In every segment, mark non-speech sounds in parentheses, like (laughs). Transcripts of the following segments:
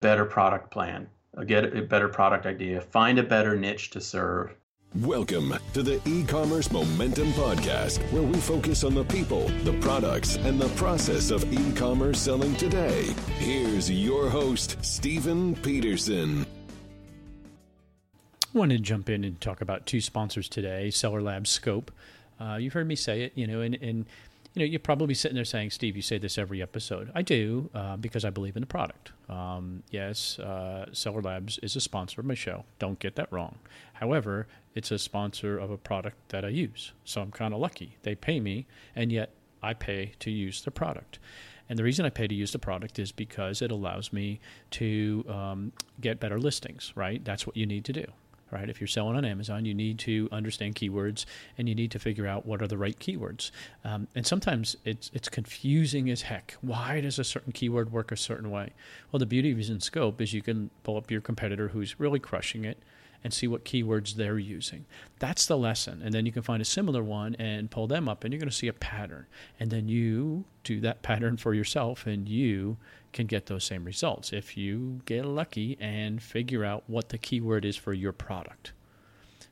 better product plan, get a better product idea, find a better niche to serve. Welcome to the e-commerce momentum podcast where we focus on the people, the products, and the process of e-commerce selling today. Here's your host, Stephen Peterson. I wanted to jump in and talk about two sponsors today, Seller Lab Scope. Uh, you've heard me say it, you know, and, and you know, you're probably sitting there saying, Steve, you say this every episode. I do uh, because I believe in the product. Um, yes, uh, Seller Labs is a sponsor of my show. Don't get that wrong. However, it's a sponsor of a product that I use. So I'm kind of lucky. They pay me, and yet I pay to use the product. And the reason I pay to use the product is because it allows me to um, get better listings, right? That's what you need to do right? If you're selling on Amazon, you need to understand keywords and you need to figure out what are the right keywords. Um, and sometimes it's it's confusing as heck. Why does a certain keyword work a certain way? Well, the beauty of using Scope is you can pull up your competitor who's really crushing it and see what keywords they're using. That's the lesson. And then you can find a similar one and pull them up, and you're going to see a pattern. And then you do that pattern for yourself, and you can get those same results if you get lucky and figure out what the keyword is for your product.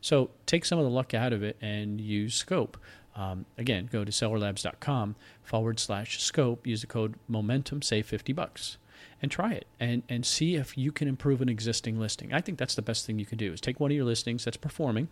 So take some of the luck out of it and use Scope. Um, again, go to sellerlabs.com forward slash scope, use the code momentum, save 50 bucks and try it and, and see if you can improve an existing listing. I think that's the best thing you can do is take one of your listings that's performing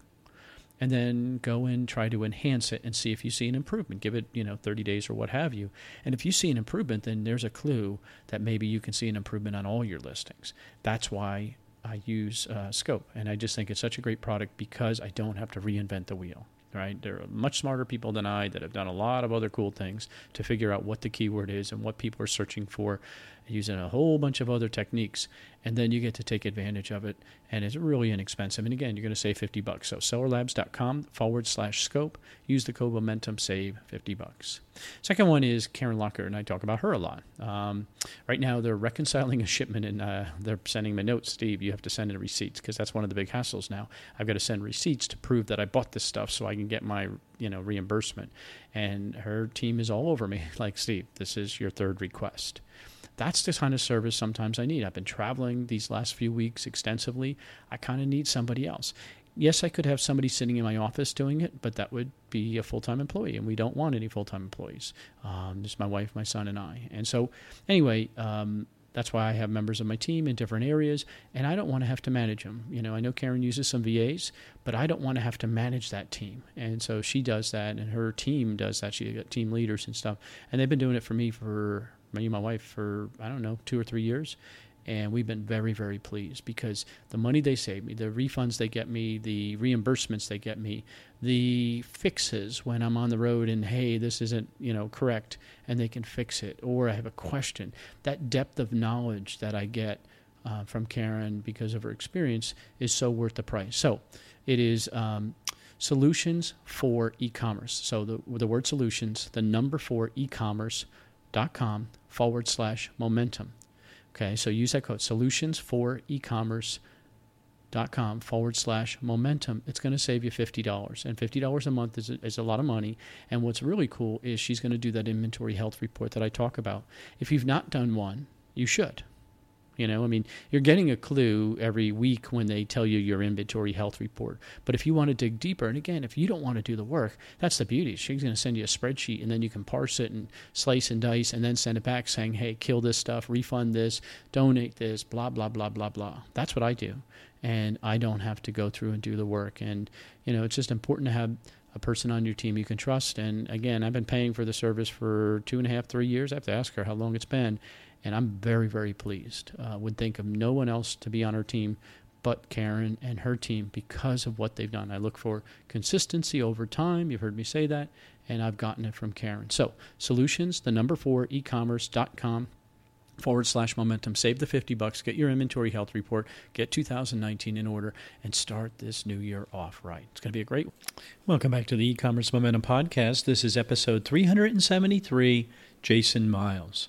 and then go and try to enhance it and see if you see an improvement. Give it, you know, 30 days or what have you. And if you see an improvement, then there's a clue that maybe you can see an improvement on all your listings. That's why I use uh, Scope. And I just think it's such a great product because I don't have to reinvent the wheel right? There are much smarter people than I that have done a lot of other cool things to figure out what the keyword is and what people are searching for using a whole bunch of other techniques. And then you get to take advantage of it. And it's really inexpensive. And again, you're going to save 50 bucks. So sellerlabs.com forward slash scope. Use the code momentum, save 50 bucks. Second one is Karen Locker, and I talk about her a lot. Um, right now, they're reconciling a shipment and uh, they're sending me notes. Steve, you have to send in receipts because that's one of the big hassles now. I've got to send receipts to prove that I bought this stuff so I can get my you know reimbursement. And her team is all over me, (laughs) like Steve. This is your third request. That's the kind of service sometimes I need. I've been traveling these last few weeks extensively. I kind of need somebody else. Yes, I could have somebody sitting in my office doing it, but that would be a full time employee, and we don't want any full time employees. Um, just my wife, my son, and I. And so, anyway, um, that's why I have members of my team in different areas, and I don't want to have to manage them. You know, I know Karen uses some VAs, but I don't want to have to manage that team. And so she does that, and her team does that. She got team leaders and stuff, and they've been doing it for me for me and my wife for I don't know two or three years, and we've been very very pleased because the money they save me, the refunds they get me, the reimbursements they get me, the fixes when I'm on the road and hey this isn't you know correct and they can fix it or I have a question. That depth of knowledge that I get. Uh, from Karen because of her experience is so worth the price. So it is um, solutions for e-commerce. So the the word solutions, the number for e-commerce com forward slash momentum. Okay, so use that code solutions for e-commerce dot com forward slash momentum. It's going to save you $50. And $50 a month is is a lot of money. And what's really cool is she's going to do that inventory health report that I talk about. If you've not done one, you should. You know, I mean, you're getting a clue every week when they tell you your inventory health report. But if you want to dig deeper, and again, if you don't want to do the work, that's the beauty. She's going to send you a spreadsheet, and then you can parse it and slice and dice, and then send it back saying, hey, kill this stuff, refund this, donate this, blah, blah, blah, blah, blah. That's what I do. And I don't have to go through and do the work. And, you know, it's just important to have a person on your team you can trust. And again, I've been paying for the service for two and a half, three years. I have to ask her how long it's been and I'm very, very pleased. Uh, would think of no one else to be on our team but Karen and her team because of what they've done. I look for consistency over time. You've heard me say that, and I've gotten it from Karen. So, solutions, the number four, ecommerce.com forward slash momentum. Save the 50 bucks, get your inventory health report, get 2019 in order, and start this new year off right. It's going to be a great Welcome back to the e-commerce momentum podcast. This is episode 373, Jason Miles.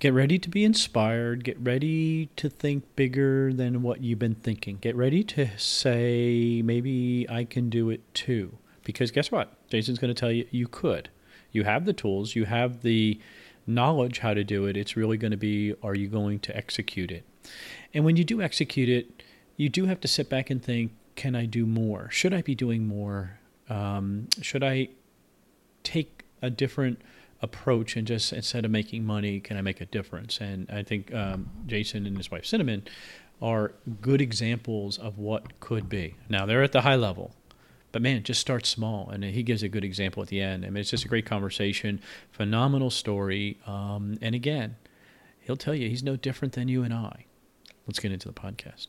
Get ready to be inspired. Get ready to think bigger than what you've been thinking. Get ready to say, maybe I can do it too. Because guess what? Jason's going to tell you you could. You have the tools, you have the knowledge how to do it. It's really going to be are you going to execute it? And when you do execute it, you do have to sit back and think can I do more? Should I be doing more? Um, should I take a different approach and just instead of making money, can I make a difference? And I think um, Jason and his wife Cinnamon are good examples of what could be. Now they're at the high level, but man, just start small. And he gives a good example at the end. I mean, it's just a great conversation, phenomenal story. Um, and again, he'll tell you he's no different than you and I. Let's get into the podcast.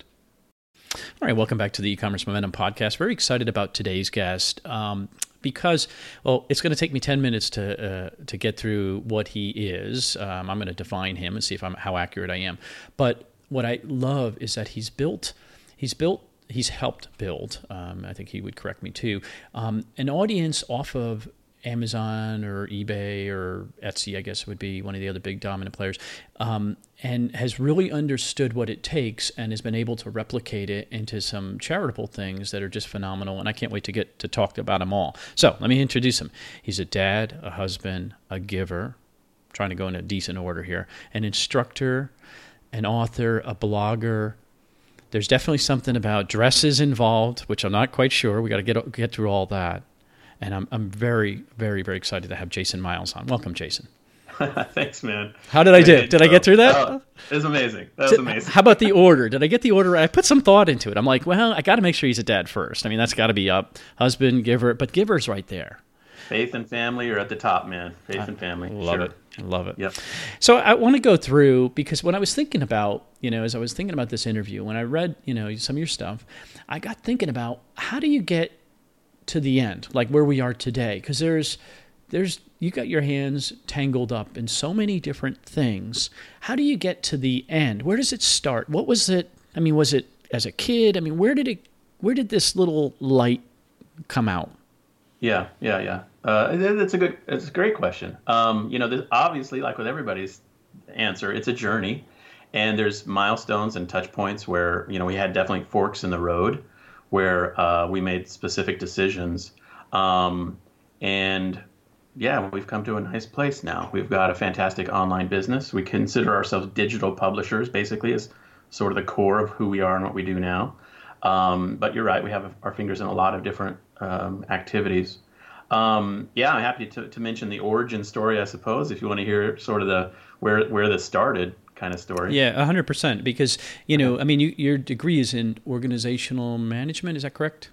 All right, welcome back to the e-commerce momentum podcast. Very excited about today's guest um, because, well, it's going to take me ten minutes to uh, to get through what he is. Um, I'm going to define him and see if I'm how accurate I am. But what I love is that he's built he's built he's helped build. Um, I think he would correct me too. Um, an audience off of Amazon or eBay or Etsy, I guess would be one of the other big dominant players, um, and has really understood what it takes and has been able to replicate it into some charitable things that are just phenomenal. And I can't wait to get to talk about them all. So let me introduce him. He's a dad, a husband, a giver. I'm trying to go in a decent order here. An instructor, an author, a blogger. There's definitely something about dresses involved, which I'm not quite sure. We got to get get through all that and I'm I'm very very very excited to have Jason Miles on. Welcome, Jason. (laughs) Thanks, man. How did I do? Did I get through that? Oh, it was amazing. That was amazing. How about the order? Did I get the order? I put some thought into it. I'm like, well, I got to make sure he's a dad first. I mean, that's got to be up. Husband, giver, but giver's right there. Faith and family are at the top, man. Faith I and family. Love sure. it. I love it. Yep. So I want to go through because when I was thinking about, you know, as I was thinking about this interview, when I read, you know, some of your stuff, I got thinking about how do you get to the end, like where we are today, because there's there's you got your hands tangled up in so many different things. How do you get to the end? Where does it start? What was it? I mean, was it as a kid? I mean, where did it? Where did this little light come out? Yeah, yeah, yeah. Uh, that's a good. It's a great question. Um, you know, this, obviously, like with everybody's answer, it's a journey, and there's milestones and touch points where you know we had definitely forks in the road where uh, we made specific decisions. Um, and yeah, we've come to a nice place now. We've got a fantastic online business. We consider ourselves digital publishers, basically, as sort of the core of who we are and what we do now. Um, but you're right, we have our fingers in a lot of different um, activities. Um, yeah, I'm happy to, to mention the origin story, I suppose, if you want to hear sort of the where where this started kind of story. Yeah, hundred percent. Because you know, I mean, you, your degree is in organizational management. Is that correct?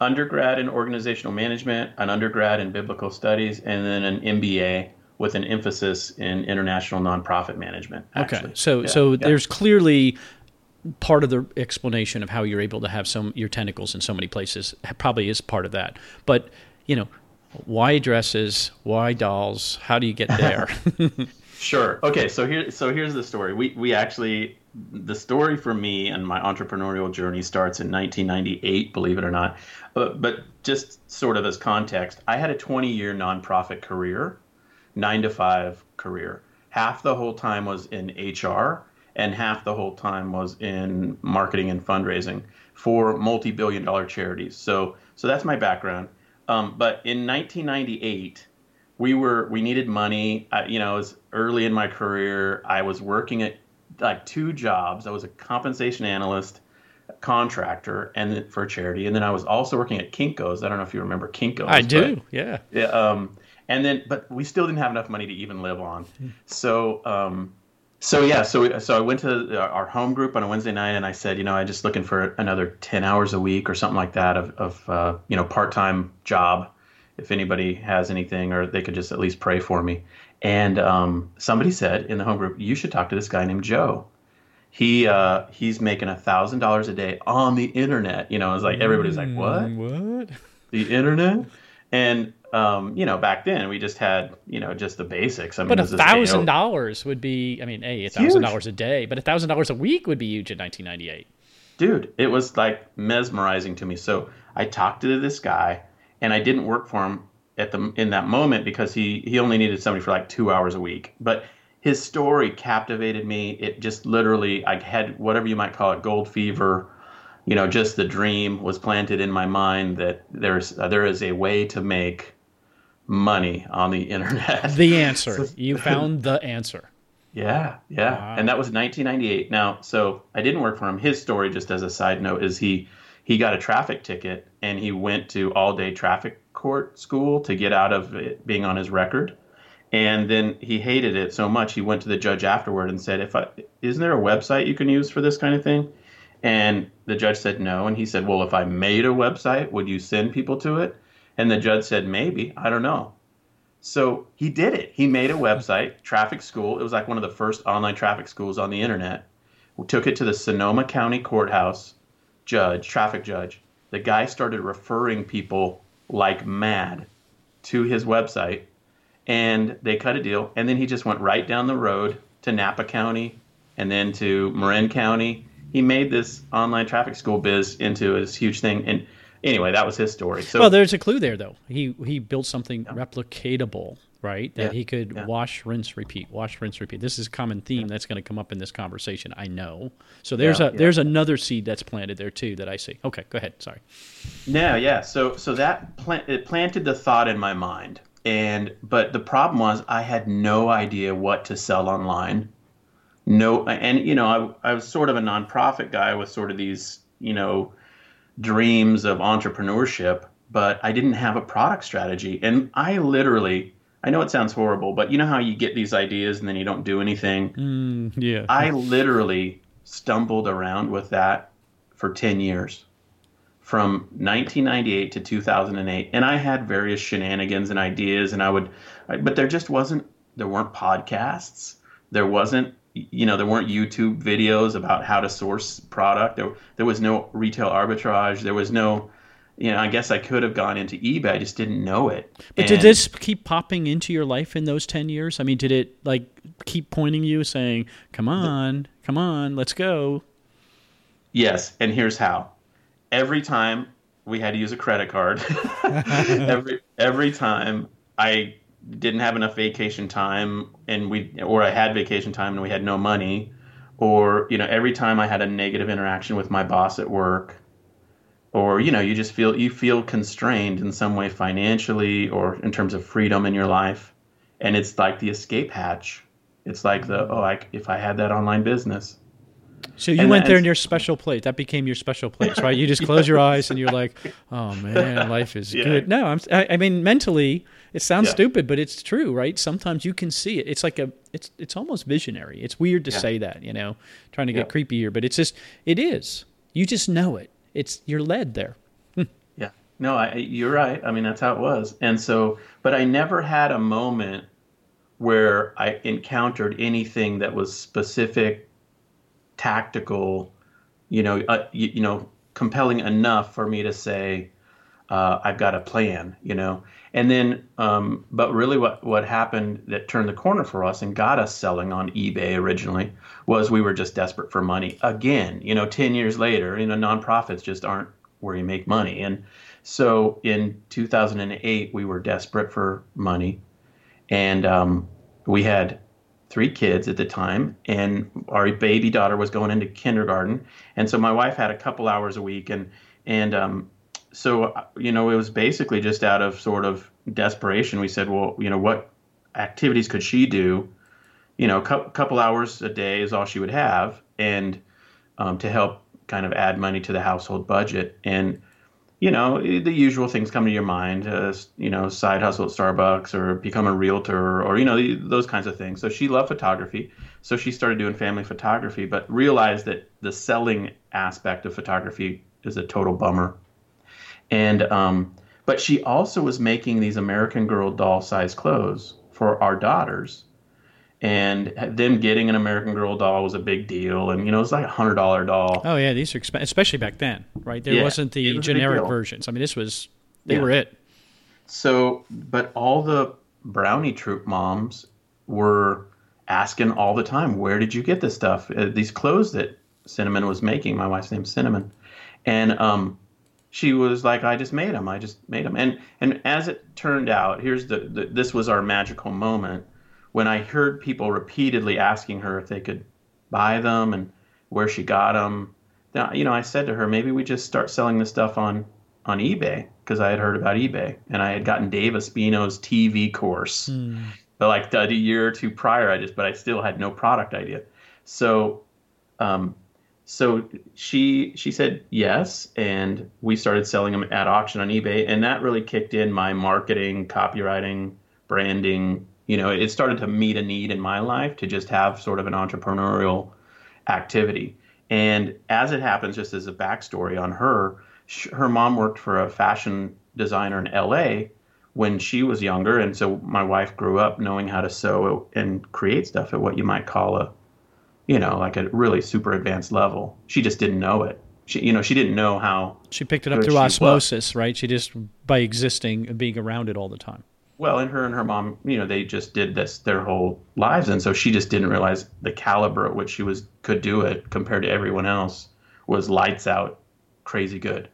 Undergrad in organizational management, an undergrad in biblical studies, and then an MBA with an emphasis in international nonprofit management. Actually. Okay, so yeah, so yeah. there's clearly part of the explanation of how you're able to have some your tentacles in so many places probably is part of that. But you know, why dresses? Why dolls? How do you get there? (laughs) Sure. Okay. So here, so here's the story. We we actually the story for me and my entrepreneurial journey starts in 1998. Believe it or not. But, but just sort of as context, I had a 20 year nonprofit career, nine to five career. Half the whole time was in HR, and half the whole time was in marketing and fundraising for multi billion dollar charities. So so that's my background. Um, but in 1998 we were we needed money. I, you know, it was early in my career. I was working at like two jobs. I was a compensation analyst, contractor, and for a charity, and then I was also working at Kinkos. I don't know if you remember Kinkos. I do. But, yeah. Yeah. Um, and then, but we still didn't have enough money to even live on. So, um, so yeah, so so I went to our home group on a Wednesday night, and I said, you know, I'm just looking for another ten hours a week or something like that of of uh, you know part time job if anybody has anything, or they could just at least pray for me. And um, somebody said in the home group, you should talk to this guy named Joe. He uh, he's making a thousand dollars a day on the internet. You know, it's like everybody's like, what? Mm, what? The internet? And um, you know, back then we just had, you know, just the basics. I mean, but a thousand dollars would be, I mean, a a thousand dollars a day, but a thousand dollars a week would be huge in 1998. Dude, it was like mesmerizing to me. So I talked to this guy and I didn't work for him at the in that moment because he he only needed somebody for like two hours a week. But his story captivated me. It just literally I had whatever you might call it, gold fever. You know, just the dream was planted in my mind that there's uh, there is a way to make money on the internet. The answer. (laughs) you found the answer. Yeah, yeah. Wow. And that was 1998. Now, so I didn't work for him. His story, just as a side note, is he he got a traffic ticket and he went to all day traffic court school to get out of it being on his record. And then he hated it so much he went to the judge afterward and said, "If I isn't there a website you can use for this kind of thing?" And the judge said no. And he said, "Well, if I made a website, would you send people to it?" And the judge said, "Maybe. I don't know." So he did it. He made a website, Traffic School. It was like one of the first online traffic schools on the internet. We took it to the Sonoma County Courthouse judge, traffic judge. The guy started referring people like mad to his website, and they cut a deal. And then he just went right down the road to Napa County and then to Marin County. He made this online traffic school biz into this huge thing. And anyway, that was his story. So, well, there's a clue there, though. He he built something yeah. replicatable, right? That yeah. he could yeah. wash, rinse, repeat, wash, rinse, repeat. This is a common theme that's going to come up in this conversation. I know. So there's a there's another seed that's planted there too that I see. Okay, go ahead. Sorry. Yeah, yeah. So so that plant it planted the thought in my mind, and but the problem was I had no idea what to sell online. No, and you know I I was sort of a nonprofit guy with sort of these you know dreams of entrepreneurship, but I didn't have a product strategy. And I literally, I know it sounds horrible, but you know how you get these ideas and then you don't do anything? Mm, yeah. I literally stumbled around with that for 10 years. From 1998 to 2008 and i had various shenanigans and ideas and i would but there just wasn't there weren't podcasts. There wasn't you know there weren't youtube videos about how to source product. There, there was no retail arbitrage. There was no you know i guess i could have gone into ebay i just didn't know it. But and, did this keep popping into your life in those 10 years? I mean did it like keep pointing you saying come on come on let's go yes and here's how. Every time we had to use a credit card (laughs) every every time i didn't have enough vacation time and we or I had vacation time and we had no money or you know every time I had a negative interaction with my boss at work or you know you just feel you feel constrained in some way financially or in terms of freedom in your life and it's like the escape hatch it's like the oh I, if I had that online business so you and went there in your special place. That became your special place, right? You just (laughs) close your eyes and you're like, "Oh man, (laughs) life is yeah. good." No, I'm. I, I, mean, mentally, it sounds yeah. stupid, but it's true, right? Sometimes you can see it. It's like a. It's it's almost visionary. It's weird to yeah. say that, you know, trying to get creepy here, but it's just it is. You just know it. It's you're led there. (laughs) Yeah. No, I, you're right. I mean, that's how it was. And so, but I never had a moment where I encountered anything that was specific tactical, you know, uh, you, you, know, compelling enough for me to say, uh, I've got a plan, you know. And then, um, but really, what what happened that turned the corner for us and got us selling on eBay originally was we were just desperate for money again. You know, ten years later, you know, nonprofits just aren't where you make money, and so in 2008 we were desperate for money, and um, we had three kids at the time, and our baby daughter was going into kindergarten, and so my wife had a couple hours a week, and and um, so you know it was basically just out of sort of desperation. We said, well, you know, what activities could she do? You know, a cu- couple hours a day is all she would have, and um, to help kind of add money to the household budget, and you know, the usual things come to your mind, uh, you know, side hustle at Starbucks or become a realtor or, you know, those kinds of things. So she loved photography. So she started doing family photography, but realized that the selling aspect of photography is a total bummer. And, um, but she also was making these American Girl doll size clothes for our daughters and them getting an American Girl doll was a big deal, and you know it was like a hundred dollar doll. Oh yeah, these are expensive, especially back then, right? There yeah, wasn't the was generic versions. I mean, this was they yeah. were it. So, but all the brownie troop moms were asking all the time, "Where did you get this stuff? Uh, these clothes that Cinnamon was making." My wife's name's Cinnamon, and um, she was like, "I just made them. I just made them." And and as it turned out, here's the, the this was our magical moment when I heard people repeatedly asking her if they could buy them and where she got them, Now, you know, I said to her, maybe we just start selling this stuff on on eBay because I had heard about eBay and I had gotten Dave Espino's TV course. Mm. But like a year or two prior, I just but I still had no product idea. So, um, so she she said yes, and we started selling them at auction on eBay, and that really kicked in my marketing, copywriting, branding. You know, it started to meet a need in my life to just have sort of an entrepreneurial activity. And as it happens, just as a backstory on her, her mom worked for a fashion designer in LA when she was younger. And so my wife grew up knowing how to sew and create stuff at what you might call a, you know, like a really super advanced level. She just didn't know it. She, you know, she didn't know how. She picked it up through osmosis, right? She just, by existing and being around it all the time. Well, and her and her mom, you know, they just did this their whole lives, and so she just didn't realize the caliber at which she was could do it compared to everyone else was lights out, crazy good.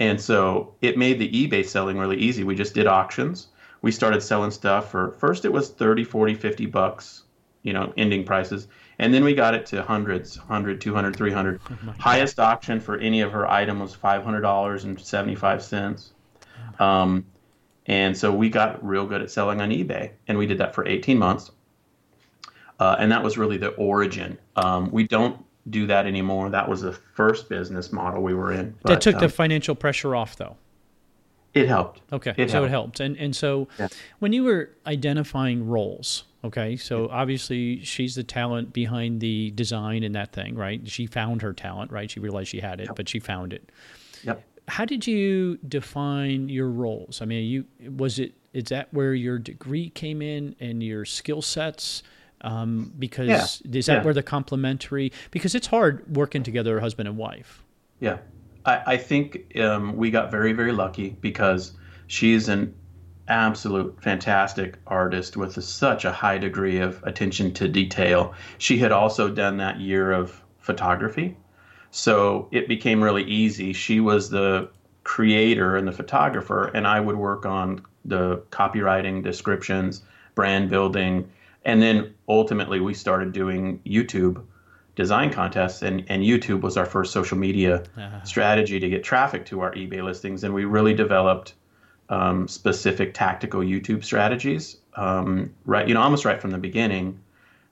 And so it made the eBay selling really easy. We just did auctions. We started selling stuff for first it was 30, 40, 50 bucks, you know, ending prices. And then we got it to hundreds, 100, 200, 300. Oh Highest auction for any of her item was $500.75. Um, and so we got real good at selling on eBay, and we did that for 18 months. Uh, and that was really the origin. Um, we don't do that anymore. That was the first business model we were in. But, that took um, the financial pressure off, though. It helped. Okay, it so helped. it helped. And and so yeah. when you were identifying roles, okay, so obviously she's the talent behind the design and that thing, right? She found her talent, right? She realized she had it, yep. but she found it. Yep how did you define your roles? I mean, you was it is that where your degree came in and your skill sets? Um, because yeah. is that yeah. where the complementary? Because it's hard working together, husband and wife. Yeah, I, I think um, we got very very lucky because she's an absolute fantastic artist with a, such a high degree of attention to detail. She had also done that year of photography so it became really easy. She was the creator and the photographer, and I would work on the copywriting, descriptions, brand building, and then ultimately we started doing YouTube design contests and, and youtube was our first social media uh-huh. strategy to get traffic to our ebay listings and we really developed um, specific tactical youtube strategies um, right you know almost right from the beginning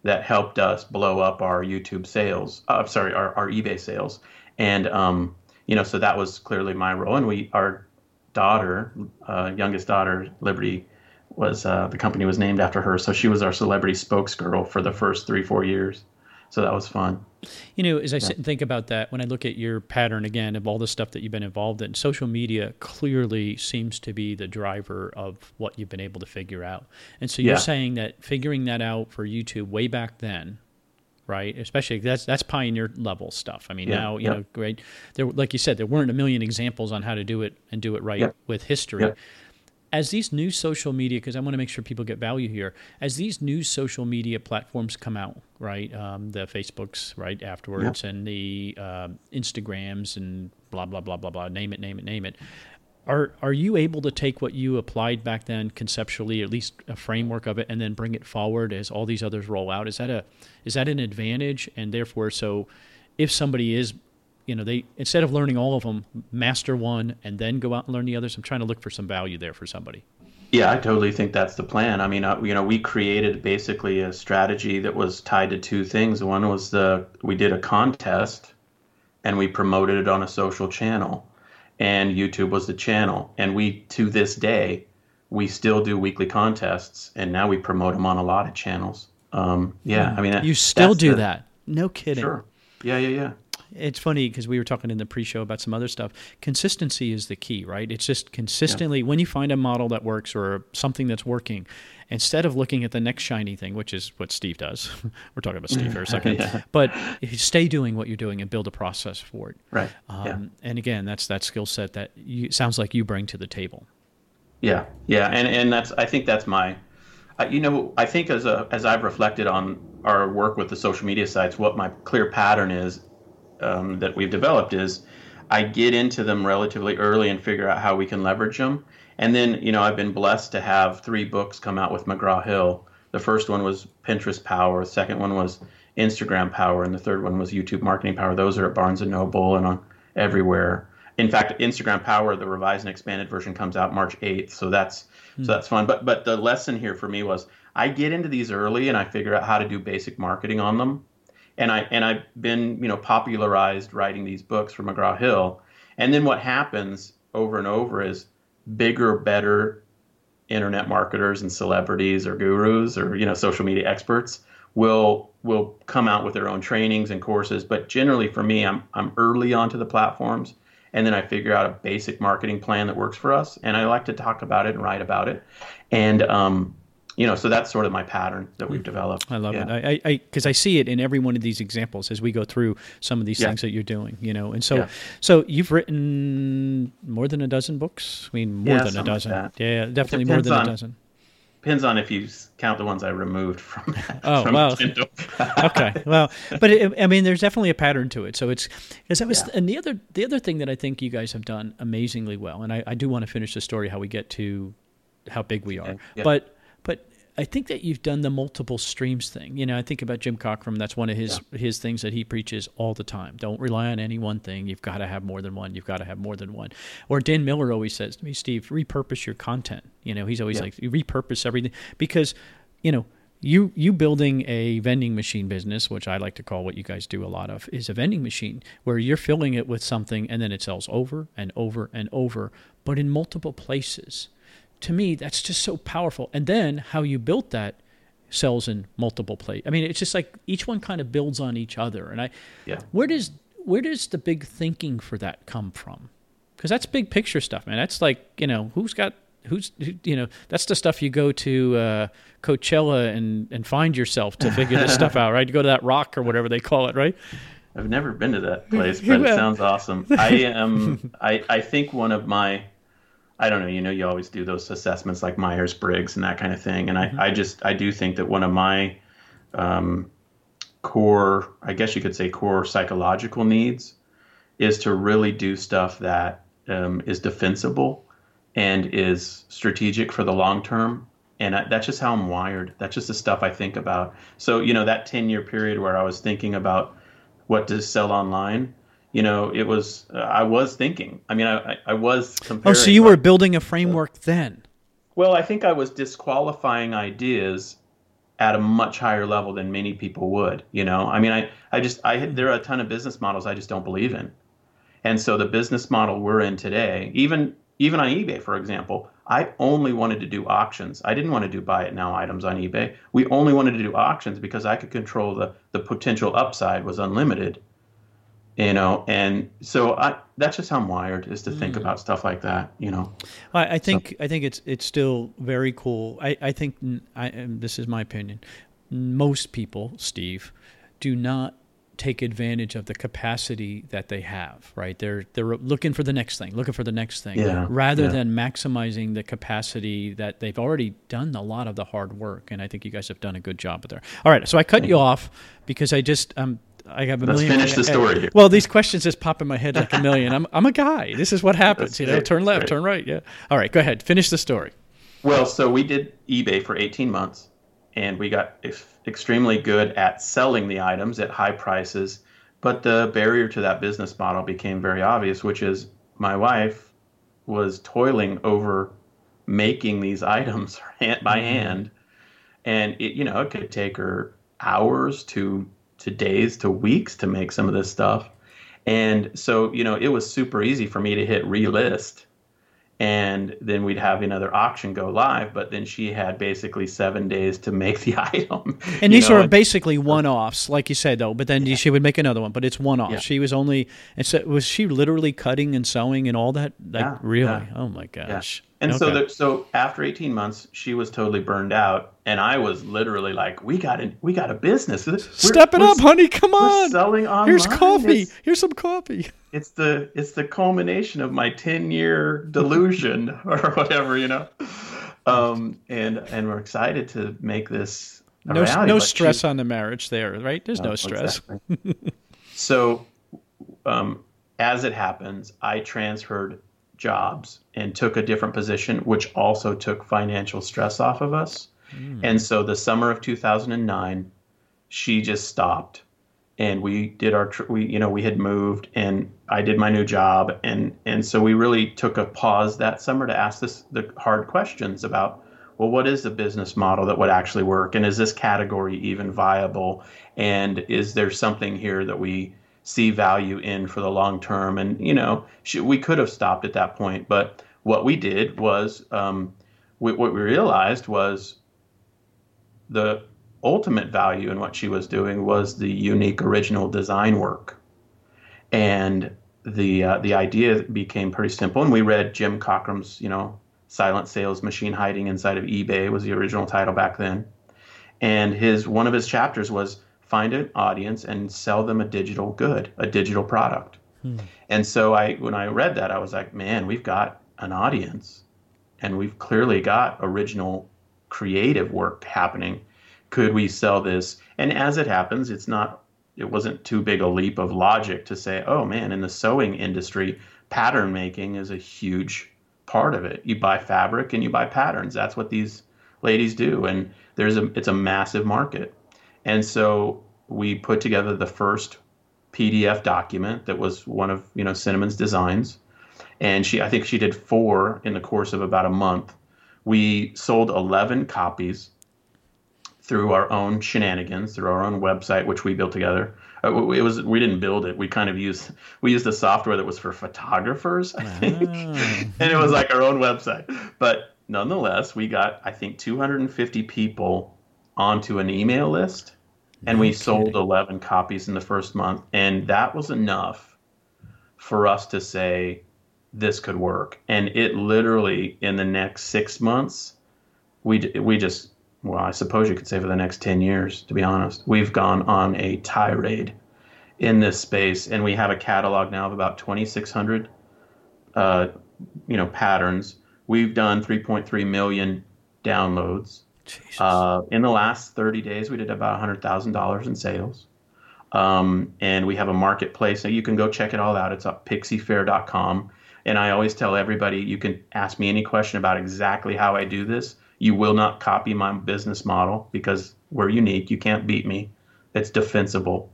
that helped us blow up our YouTube sales. Uh, sorry, our, our eBay sales. And um, you know, so that was clearly my role. And we, our daughter, uh, youngest daughter, Liberty, was uh, the company was named after her. So she was our celebrity spokesgirl for the first three, four years. So that was fun. You know, as I sit and think about that, when I look at your pattern again of all the stuff that you've been involved in, social media clearly seems to be the driver of what you've been able to figure out. And so you're yeah. saying that figuring that out for YouTube way back then, right? Especially that's that's pioneer level stuff. I mean, yeah. now you know, great. There, like you said, there weren't a million examples on how to do it and do it right with history as these new social media, because I want to make sure people get value here, as these new social media platforms come out, right? Um, the Facebooks, right, afterwards, and the uh, Instagrams and blah, blah, blah, blah, blah, name it, name it, name it. Are, are you able to take what you applied back then conceptually, at least a framework of it, and then bring it forward as all these others roll out? Is that a is that an advantage? And therefore, so if somebody is you know they instead of learning all of them master one and then go out and learn the others i'm trying to look for some value there for somebody. Yeah i totally think that's the plan. I mean uh, you know we created basically a strategy that was tied to two things. One was the we did a contest and we promoted it on a social channel and youtube was the channel. And we to this day we still do weekly contests and now we promote them on a lot of channels. Um, yeah i mean you still do the, that? No kidding. Sure. Yeah yeah yeah it's funny because we were talking in the pre-show about some other stuff. Consistency is the key, right? It's just consistently yeah. when you find a model that works or something that's working, instead of looking at the next shiny thing, which is what Steve does. (laughs) we're talking about Steve for a (laughs) second, yeah. but stay doing what you're doing and build a process for it. Right. Um, yeah. And again, that's that skill set that you sounds like you bring to the table. Yeah, yeah, and and that's I think that's my, uh, you know, I think as a as I've reflected on our work with the social media sites, what my clear pattern is um, that we've developed is I get into them relatively early and figure out how we can leverage them. And then, you know, I've been blessed to have three books come out with McGraw Hill. The first one was Pinterest Power, the second one was Instagram Power, and the third one was YouTube Marketing Power. Those are at Barnes and Noble and on everywhere. in fact, Instagram Power, the revised and expanded version, comes out March 8th. So that's mm. so that's fun. But but the lesson here for me was I get into these early and I figure out how to do basic marketing on them. And I and I've been you know popularized writing these books for McGraw Hill. And then what happens over and over is bigger, better internet marketers and celebrities or gurus or you know social media experts will will come out with their own trainings and courses. But generally, for me, I'm I'm early onto the platforms, and then I figure out a basic marketing plan that works for us, and I like to talk about it and write about it, and um, you know, so that's sort of my pattern that we've hmm. developed. I love yeah. it. I, I, because I, see it in every one of these examples as we go through some of these yeah. things that you're doing. You know, and so, yeah. so you've written more than a dozen books. I mean, more than a dozen. Like yeah, definitely more than on, a dozen. Depends on if you count the ones I removed from. (laughs) Oh from well, (laughs) okay, well, but it, I mean, there's definitely a pattern to it. So it's because that was, and the other the other thing that I think you guys have done amazingly well, and I, I do want to finish the story how we get to how big we are, but I think that you've done the multiple streams thing. You know, I think about Jim Cockrum. That's one of his yeah. his things that he preaches all the time. Don't rely on any one thing. You've got to have more than one. You've got to have more than one. Or Dan Miller always says to me, Steve, repurpose your content. You know, he's always yeah. like, repurpose everything because, you know, you you building a vending machine business, which I like to call what you guys do a lot of, is a vending machine where you're filling it with something and then it sells over and over and over, but in multiple places to me, that's just so powerful. And then how you built that sells in multiple places. I mean, it's just like each one kind of builds on each other. And I, yeah. where does where does the big thinking for that come from? Because that's big picture stuff, man. That's like you know who's got who's you know that's the stuff you go to uh, Coachella and and find yourself to figure this stuff out, right? You go to that rock or whatever they call it, right? I've never been to that (laughs) place, but it sounds awesome. I am. I I think one of my I don't know, you know, you always do those assessments like Myers Briggs and that kind of thing. And I, mm-hmm. I just, I do think that one of my um, core, I guess you could say core psychological needs is to really do stuff that um, is defensible and is strategic for the long term. And I, that's just how I'm wired. That's just the stuff I think about. So, you know, that 10 year period where I was thinking about what to sell online, you know, it was uh, I was thinking. I mean, I I was comparing. Oh, so you were building a framework then? Well, I think I was disqualifying ideas at a much higher level than many people would. You know, I mean, I I just I there are a ton of business models I just don't believe in, and so the business model we're in today, even even on eBay, for example, I only wanted to do auctions. I didn't want to do buy it now items on eBay. We only wanted to do auctions because I could control the the potential upside was unlimited you know and so i that's just how i'm wired is to think mm. about stuff like that you know i, I think so. i think it's it's still very cool i i think I, this is my opinion most people steve do not take advantage of the capacity that they have right they're they're looking for the next thing looking for the next thing yeah, rather yeah. than maximizing the capacity that they've already done a lot of the hard work and i think you guys have done a good job there all right so i cut Thank you off because i just um I have a Let's million. finish the story here. Well, these questions just pop in my head like a million. I'm I'm a guy. This is what happens. That's you know, great. turn left, great. turn right. Yeah. All right, go ahead. Finish the story. Well, so we did eBay for 18 months, and we got ex- extremely good at selling the items at high prices. But the barrier to that business model became very obvious, which is my wife was toiling over making these items hand (laughs) by mm-hmm. hand, and it you know it could take her hours to to days to weeks to make some of this stuff. And so, you know, it was super easy for me to hit relist and then we'd have another auction go live. But then she had basically seven days to make the (laughs) item. And these know? are basically one offs, like you said, though. But then yeah. she would make another one, but it's one off. Yeah. She was only, and so was she literally cutting and sewing and all that? Like, yeah. Really? Oh my gosh. And okay. so, the, so after 18 months, she was totally burned out, and I was literally like, "We got a, we got a business. We're, Step it up, honey. Come on. selling online. Here's coffee. It's, Here's some coffee." It's the it's the culmination of my 10 year delusion (laughs) or whatever, you know. Um, and and we're excited to make this no reality, no stress she, on the marriage there, right? There's no, no stress. Exactly. (laughs) so, um, as it happens, I transferred jobs and took a different position, which also took financial stress off of us. Mm. And so the summer of 2009, she just stopped. and we did our we you know we had moved and I did my new job and and so we really took a pause that summer to ask this the hard questions about well what is the business model that would actually work and is this category even viable and is there something here that we see value in for the long term and you know we could have stopped at that point but what we did was um, we, what we realized was the ultimate value in what she was doing was the unique original design work. And the uh, the idea became pretty simple. And we read Jim Cockrum's, you know, Silent Sales Machine Hiding Inside of eBay was the original title back then. And his one of his chapters was find an audience and sell them a digital good, a digital product. Hmm. And so I when I read that, I was like, man, we've got an audience and we've clearly got original creative work happening could we sell this? And as it happens, it's not it wasn't too big a leap of logic to say, oh man, in the sewing industry, pattern making is a huge part of it. You buy fabric and you buy patterns. That's what these ladies do, and there's a it's a massive market. And so we put together the first PDF document that was one of you know Cinnamon's designs, and she I think she did four in the course of about a month. We sold 11 copies through our own shenanigans, through our own website, which we built together. Uh, it was we didn't build it. We kind of used we used the software that was for photographers, I think, ah. and it was like our own website. But nonetheless, we got I think 250 people onto an email list, and we sold 11 copies in the first month, and that was enough for us to say this could work. And it literally in the next six months, we we just well, I suppose you could say for the next 10 years, to be honest. We've gone on a tirade in this space, and we have a catalog now of about 2,600, uh, you know, patterns. We've done 3.3 million downloads. Uh, in the last 30 days, we did about $100,000 in sales. Um, and we have a marketplace. So you can go check it all out. It's at pixiefaire.com. And I always tell everybody you can ask me any question about exactly how I do this you will not copy my business model because we're unique. You can't beat me. It's defensible.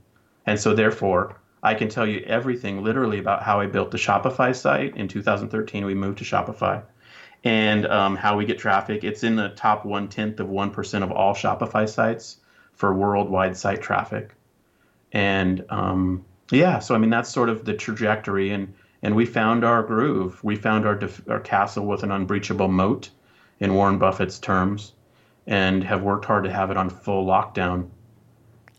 And so, therefore, I can tell you everything literally about how I built the Shopify site. In 2013, we moved to Shopify and um, how we get traffic. It's in the top one tenth of 1% of all Shopify sites for worldwide site traffic. And um, yeah, so I mean, that's sort of the trajectory. And, and we found our groove. We found our, def- our castle with an unbreachable moat in Warren Buffett's terms, and have worked hard to have it on full lockdown.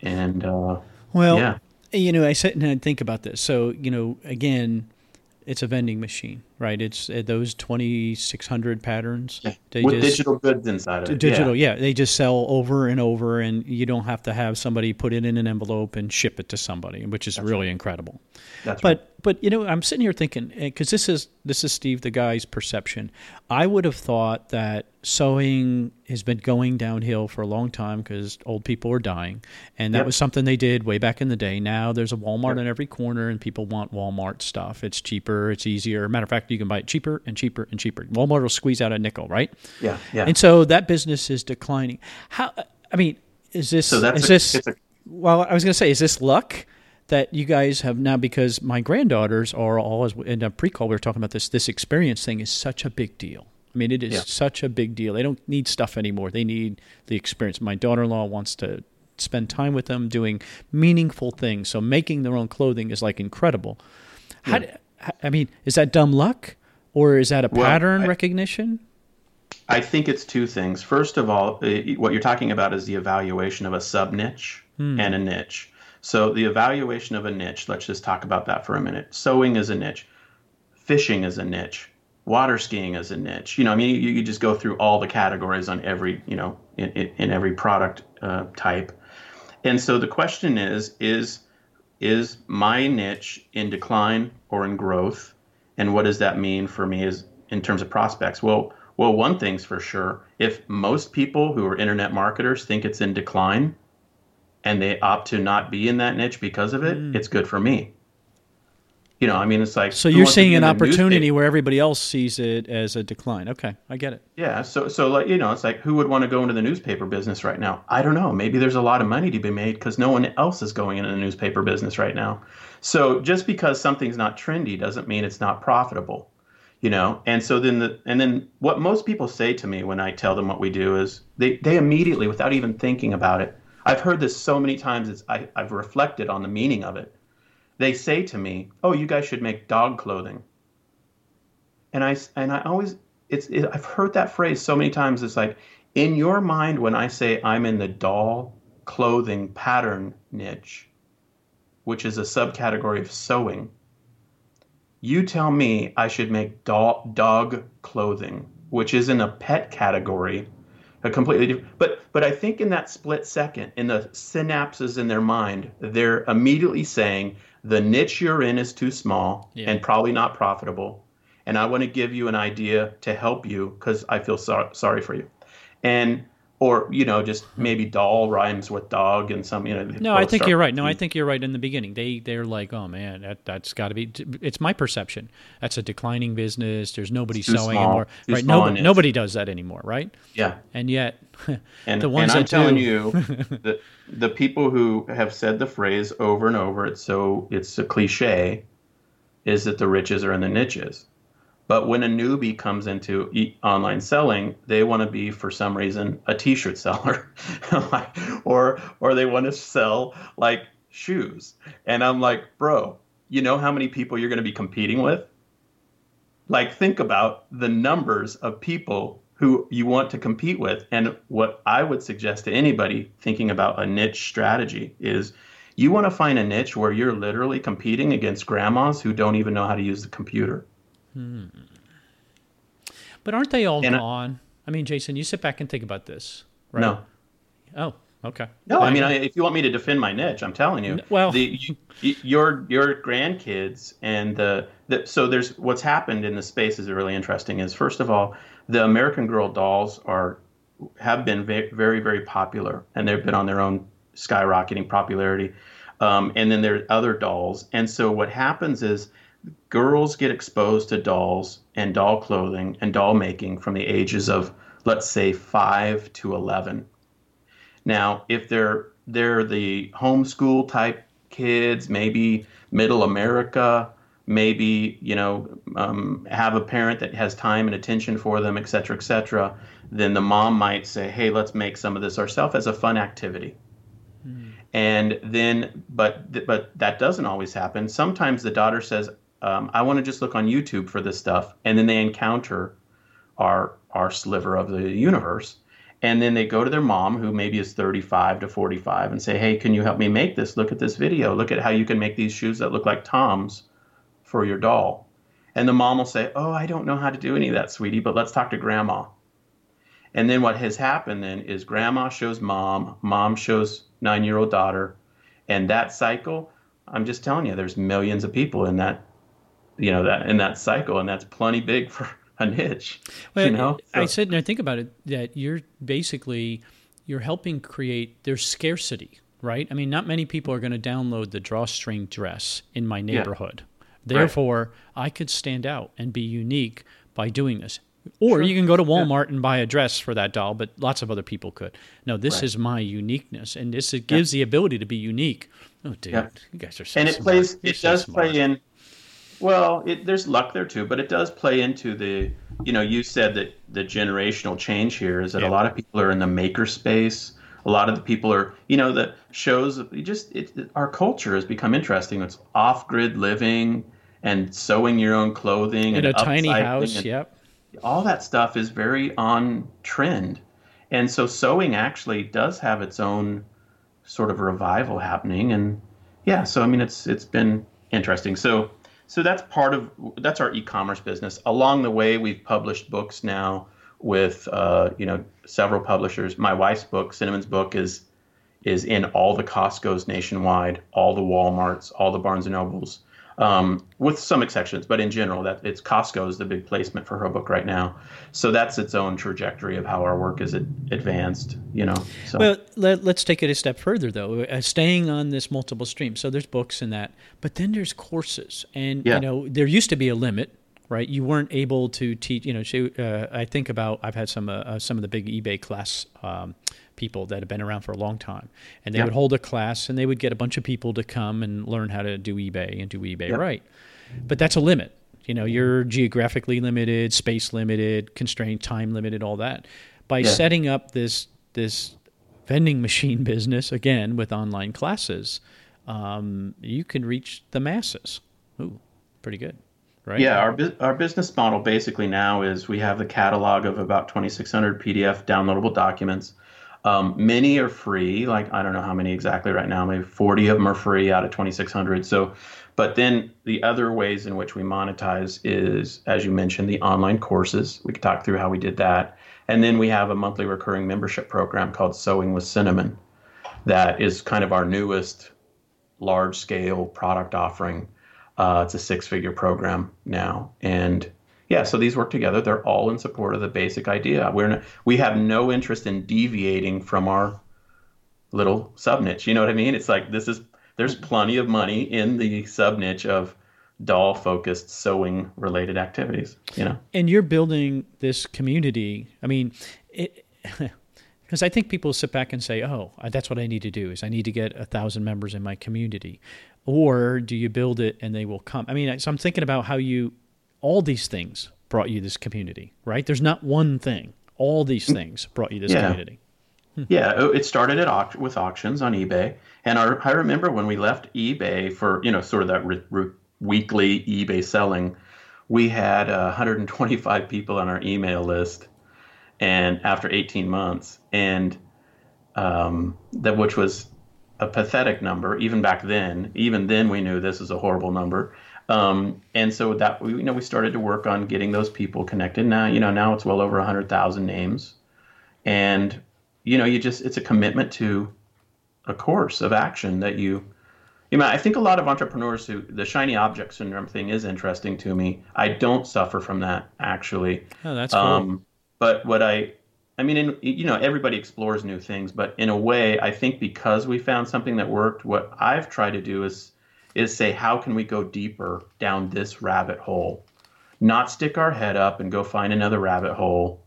And uh, well, yeah. you know, I sit and I think about this. So you know, again, it's a vending machine, right? It's uh, those twenty six hundred patterns. Yeah. With just, digital goods inside of it. Digital, yeah. yeah. They just sell over and over, and you don't have to have somebody put it in an envelope and ship it to somebody, which is That's really right. incredible. That's but right but you know, I'm sitting here thinking because this is this is Steve the guy's perception. I would have thought that sewing has been going downhill for a long time because old people are dying, and that yep. was something they did way back in the day. Now there's a Walmart yep. in every corner, and people want Walmart stuff. It's cheaper, it's easier. Matter of fact, you can buy it cheaper and cheaper and cheaper. Walmart will squeeze out a nickel, right? Yeah, yeah. And so that business is declining. How? I mean, is this? So that's is a, this? A, well, I was going to say, is this luck? that you guys have now because my granddaughters are all as in a pre-call we were talking about this this experience thing is such a big deal i mean it is yeah. such a big deal they don't need stuff anymore they need the experience my daughter-in-law wants to spend time with them doing meaningful things so making their own clothing is like incredible yeah. how, i mean is that dumb luck or is that a well, pattern I, recognition i think it's two things first of all what you're talking about is the evaluation of a sub niche hmm. and a niche so the evaluation of a niche, let's just talk about that for a minute. Sewing is a niche. Fishing is a niche. Water skiing is a niche. You know, I mean, you, you just go through all the categories on every, you know, in, in, in every product uh, type. And so the question is, is is my niche in decline or in growth? And what does that mean for me as in terms of prospects? Well, well, one thing's for sure. If most people who are internet marketers think it's in decline, and they opt to not be in that niche because of it, mm. it's good for me. You know, I mean, it's like so you're seeing an opportunity where everybody else sees it as a decline. Okay, I get it. Yeah, so so like you know, it's like who would want to go into the newspaper business right now? I don't know. Maybe there's a lot of money to be made because no one else is going into the newspaper business right now. So just because something's not trendy doesn't mean it's not profitable, you know. And so then the and then what most people say to me when I tell them what we do is they they immediately, without even thinking about it, I've heard this so many times. It's I, I've reflected on the meaning of it. They say to me, "Oh, you guys should make dog clothing." and I and I always it's it, I've heard that phrase so many times. It's like in your mind when I say I'm in the doll clothing pattern niche, which is a subcategory of sewing. You tell me I should make doll, dog clothing, which is in a pet category, a completely different. But but I think in that split second, in the synapses in their mind, they're immediately saying the niche you're in is too small Yeah. and probably not profitable and I want to give you an idea to help you because I feel so- sorry for you, and or you know just maybe doll rhymes with dog and some you know. No, I think you're right. No, I think you're right in the beginning. They they're like, oh man, that that's got to be. It's my perception. That's a declining business. There's nobody selling small. anymore. Too right? small Nobody, nobody does that anymore. Right? yeah, And yet, (laughs) and, the ones and I'm that telling do- you, (laughs) the the people who have said the phrase over and over, it's so it's a cliche, is that the riches are in the niches. But when a newbie comes into e- online selling, they want to be, for some reason, a T-shirt seller, (laughs) or or they want to sell like shoes. And I'm like, bro, you know how many people you're going to be competing with? Like, think about the numbers of people who you want to compete with. And what I would suggest to anybody thinking about a niche strategy is you want to find a niche where you're literally competing against grandmas who don't even know how to use the computer. But aren't they all And I- gone? I mean, Jason, you sit back and think about this. Right? No. Oh, okay. No, I mean, I, if you want me to defend my niche, I'm telling you. well- the, you, you- your your grandkids and the, the so there's what's happened in the space is really interesting. Is first of all, the American Girl dolls are have been very very popular, and they've been on their own skyrocketing popularity. Um, and then there are other dolls, and so what happens is girls get exposed to dolls and doll clothing and doll making from the ages of let's say five to eleven. Now, if they're they're the homeschool type kids, maybe middle America, maybe you know um, have a parent that has time and attention for them, et cetera, et cetera, then the mom might say, "Hey, let's make some of this ourselves as a fun activity." And then, but but that doesn't always happen. Sometimes the daughter says, um, "I want to just look on YouTube for this stuff," and then they encounter our our sliver of the universe and then they go to their mom who maybe is 35 to 45 and say hey can you help me make this? Look at this video. Look at how you can make these shoes that look like Toms for your doll. And the mom will say oh i don't know how to do any of that sweetie but let's talk to grandma. And then what has happened then is grandma shows mom mom shows nine year old daughter and that cycle i'm just telling you there's millions of people in that you know that in that cycle and that's plenty big for a niche Well, you know I So- sit and I think about it that you're basically you're helping create there's scarcity, right? I mean, not many people are going to download the drawstring dress in my neighborhood. Therefore, I could stand out and be unique by doing this. Or you can go to Walmart and buy a dress for that doll, but lots of other people could. No, this Right. is my uniqueness, and this it gives the ability to be unique. Oh, dude, Yeah. you guys are so and it smart. plays You're it so does smart. play in well it, there's luck there too but it does play into the you know you said that the generational change here is that Yeah. a lot of people are in the maker space a lot of the people are you know the shows just it, our culture has become interesting it's off-grid living and sewing your own clothing in and a tiny house. Yep. all that stuff is very on trend. And so sewing actually does have its own sort of revival happening and yeah, so I mean it's it's been interesting. So so that's part of that's our e-commerce business. Along the way we've published books now with uh, you know several publishers. My wife's book, Cinnamon's book is is in all the Costco's nationwide, all the Walmarts, all the Barnes and Nobles. Um, with some exceptions, but in general, that it's Costco is the big placement for her book right now. So that's its own trajectory of how our work is advanced. You know. So. Well, let, us take it a step further though. Uh, staying on this multiple stream. So there's books and that, but then there's courses, and yeah. you know there used to be a limit right? You weren't able to teach. You know, she, uh, I think about I've had some uh, uh, some of the big eBay class um, people that have been around for a long time, and they yep. would hold a class and they would get a bunch of people to come and learn how to do eBay and do eBay yep. right. But that's a limit. You know, you're geographically limited, space limited, constrained, time limited, all that. By yeah. setting up this this vending machine (laughs) business again with online classes, um, you can reach the masses. Ooh, pretty good right? Yeah, our our business model basically now is we have the catalog of about 2,600 PDF downloadable documents. Um, many are free, like I don't know how many exactly right now, maybe 40 of them are free out of 2,600. So, but then the other ways in which we monetize is, as you mentioned, the online courses. We could talk through how we did that. And then we have a monthly recurring membership program called Sewing with Cinnamon that is kind of our newest large scale product offering uh, it's a six figure program now. And yeah, so these work together. They're all in support of the basic idea. We're we have no interest in deviating from our little sub niche. You know what I mean? It's like this is there's plenty of money in the sub niche of doll focused sewing related activities. You know, and you're building this community. I mean, it. (laughs) because I think people sit back and say, "Oh, that's what I need to do is I need to get a thousand members in my community." or do you build it and they will come? I mean, so I'm thinking about how you, all these things brought you this community, right? There's not one thing. All these things brought you this yeah. community. Hmm. Yeah, oh, it started at with auctions on eBay, and our, I remember when we left eBay for you know sort of that re- re- weekly eBay selling, we had uh, 125 people on our email list, and after 18 months, and um, that which was a pathetic number even back then. Even then, we knew this is a horrible number. Um, and so that we, you know, we started to work on getting those people connected. Now, you know, now it's well over hundred thousand names, and you know, you just it's a commitment to a course of action that you. You know, I think a lot of entrepreneurs who the shiny object syndrome thing is interesting to me. I don't suffer from that actually. Oh, that's cool. Um, but what I I mean, in, you know, everybody explores new things, but in a way, I think because we found something that worked, what I've tried to do is is say, how can we go deeper down this rabbit hole? Not stick our head up and go find another rabbit hole.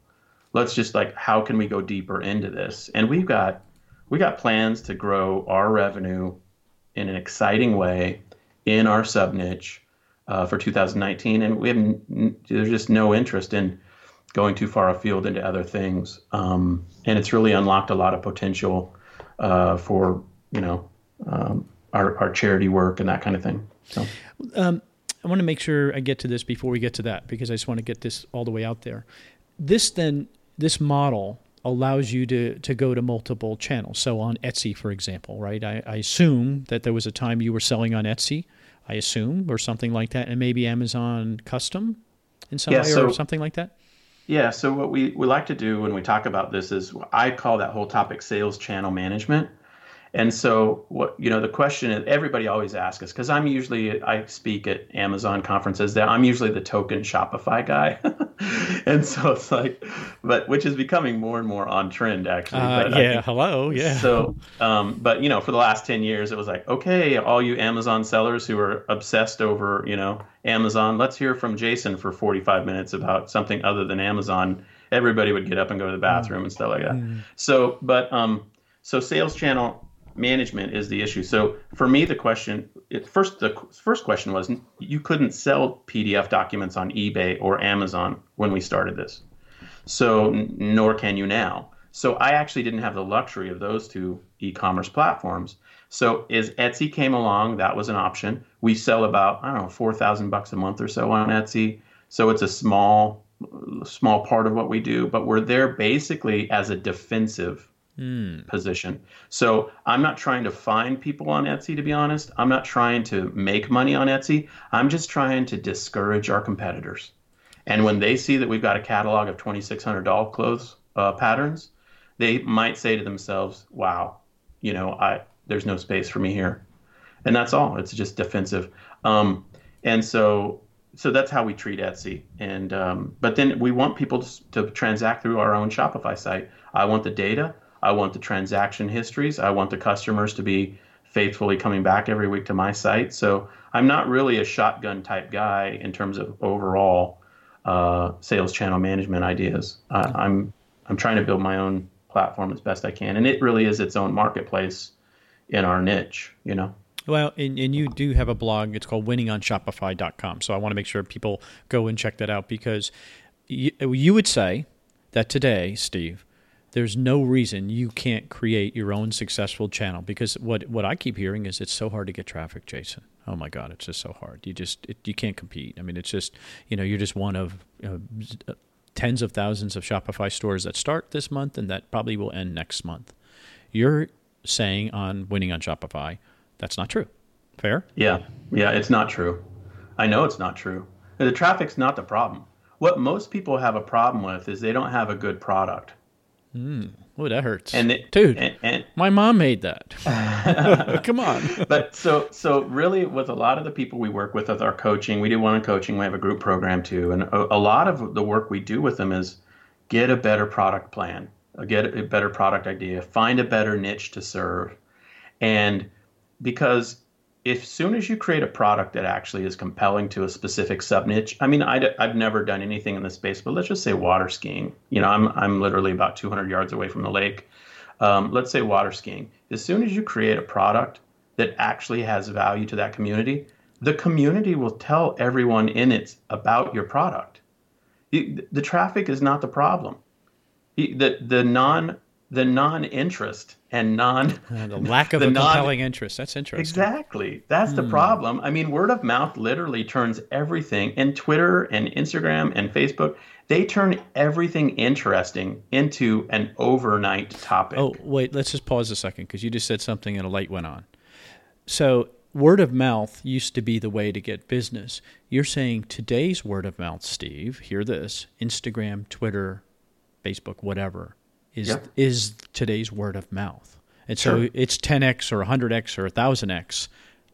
Let's just like, how can we go deeper into this? And we've got we got plans to grow our revenue in an exciting way in our sub niche uh, for 2019, and we have there's just no interest in going too far afield into other things. Um, and it's really unlocked a lot of potential uh, for you know um, our our charity work and that kind of thing. So. Um, I want to make sure I get to this before we get to that because I just want to get this all the way out there. This then this model allows you to to go to multiple channels. So on Etsy, for example, right? I, I assume that there was a time you were selling on Etsy. I assume, or something like that, and maybe Amazon custom in some yeah, way so, or something like that. Yeah, so what we, we like to do when we talk about this is I call that whole topic sales channel management. And so, what you know, the question is everybody always asks us because I'm usually I speak at Amazon conferences. That I'm usually the token Shopify guy, (laughs) and so it's like, but which is becoming more and more on trend actually. Uh, yeah, think, hello, yeah. So, um, but you know, for the last ten years, it was like, okay, all you Amazon sellers who are obsessed over you know Amazon, let's hear from Jason for 45 minutes about something other than Amazon. Everybody would get up and go to the bathroom mm. and stuff like that. Mm. So, but um, so sales channel management is the issue. So for me, the question it, first the first question was you couldn't sell PDF documents on eBay or Amazon when we started this. So nor can you now. So I actually didn't have the luxury of those two e-commerce platforms. So as Etsy came along, that was an option. We sell about I don't know four thousand bucks a month or so on Etsy. So it's a small small part of what we do, but we're there basically as a defensive mm. position. So I'm not trying to find people on Etsy, to be honest. I'm not trying to make money on Etsy. I'm just trying to discourage our competitors. And when they see that we've got a catalog of 2,600 doll clothes uh, patterns, they might say to themselves, "Wow, you know, I there's no space for me here," and that's all. It's just defensive. Um, and so so that's how we treat Etsy. And um, but then we want people to, to transact through our own Shopify site. I want the data. I want the transaction histories. I want the customers to be faithfully coming back every week to my site. So I'm not really a shotgun type guy in terms of overall uh, sales channel management ideas. Uh, I'm I'm trying to build my own platform as best I can, and it really is its own marketplace in our niche. You know. Well, and, and you do have a blog. It's called winningonshopify.com. So I want to make sure people go and check that out because you, you would say that today, Steve, there's no reason you can't create your own successful channel because what what I keep hearing is it's so hard to get traffic, Jason. Oh my God, it's just so hard. You just it, you can't compete. I mean, it's just you know you're just one of you know, tens of thousands of Shopify stores that start this month and that probably will end next month. You're saying on winning on Shopify that's not true. Fair? Yeah. Yeah, it's not true. I know it's not true. The traffic's not the problem. What most people have a problem with is they don't have a good product. Mm. Oh, that hurts. And it, dude, and, and, my mom made that. (laughs) Come on. but so so really, with a lot of the people we work with with our coaching, we do one on coaching. We have a group program too, and a, a lot of the work we do with them is get a better product plan, get a better product idea, find a better niche to serve, and because if soon as you create a product that actually is compelling to a specific sub niche, I mean, i have never done anything in this space, but let's just say water skiing. You know, I'm, I'm literally about 200 yards away from the lake. Um, let's say water skiing. As soon as you create a product that actually has value to that community, the community will tell everyone in it about your product. The, The traffic is not the problem. The, the non the non-interest and non (laughs) uh, the lack of (laughs) the a non- compelling interest. That's interesting. Exactly. That's mm. the hmm. problem. I mean, word of mouth literally turns everything. And Twitter and Instagram and Facebook, they turn everything interesting into an overnight topic. Oh, wait, let's just pause a second because you just said something and a light went on. So, word of mouth used to be the way to get business. You're saying today's word of mouth, Steve, hear this Instagram, Twitter, Facebook, whatever is yeah. is today's word of mouth. And so it's 10x or 100x or 1000x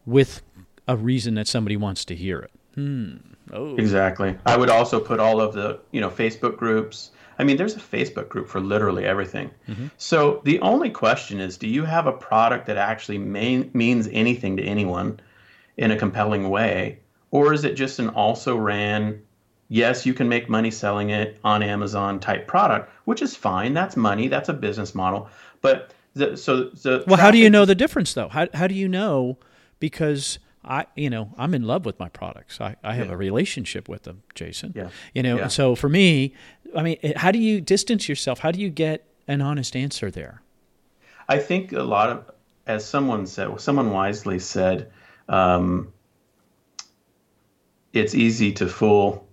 with a reason that somebody wants to hear it. Hmm. Oh. Exactly. I would also put all of the, you know, Facebook groups. I mean, there's a Facebook group for literally everything. Mm-hmm. So the only question is, do you have a product that actually main, means anything to anyone in a compelling way, or is it just an also ran yes, you can make money selling it on Amazon type product, which is fine. That's money. That's a business model. But the, so the well, how do you know the difference though? How how do you know? Because I, you know, I'm in love with my products. I, I have yeah. a relationship with them, Jason. Yeah. You know, yeah. so for me, I mean, how do you distance yourself? How do you get an honest answer there? I think a lot of, as someone said, someone wisely said, um, it's easy to fool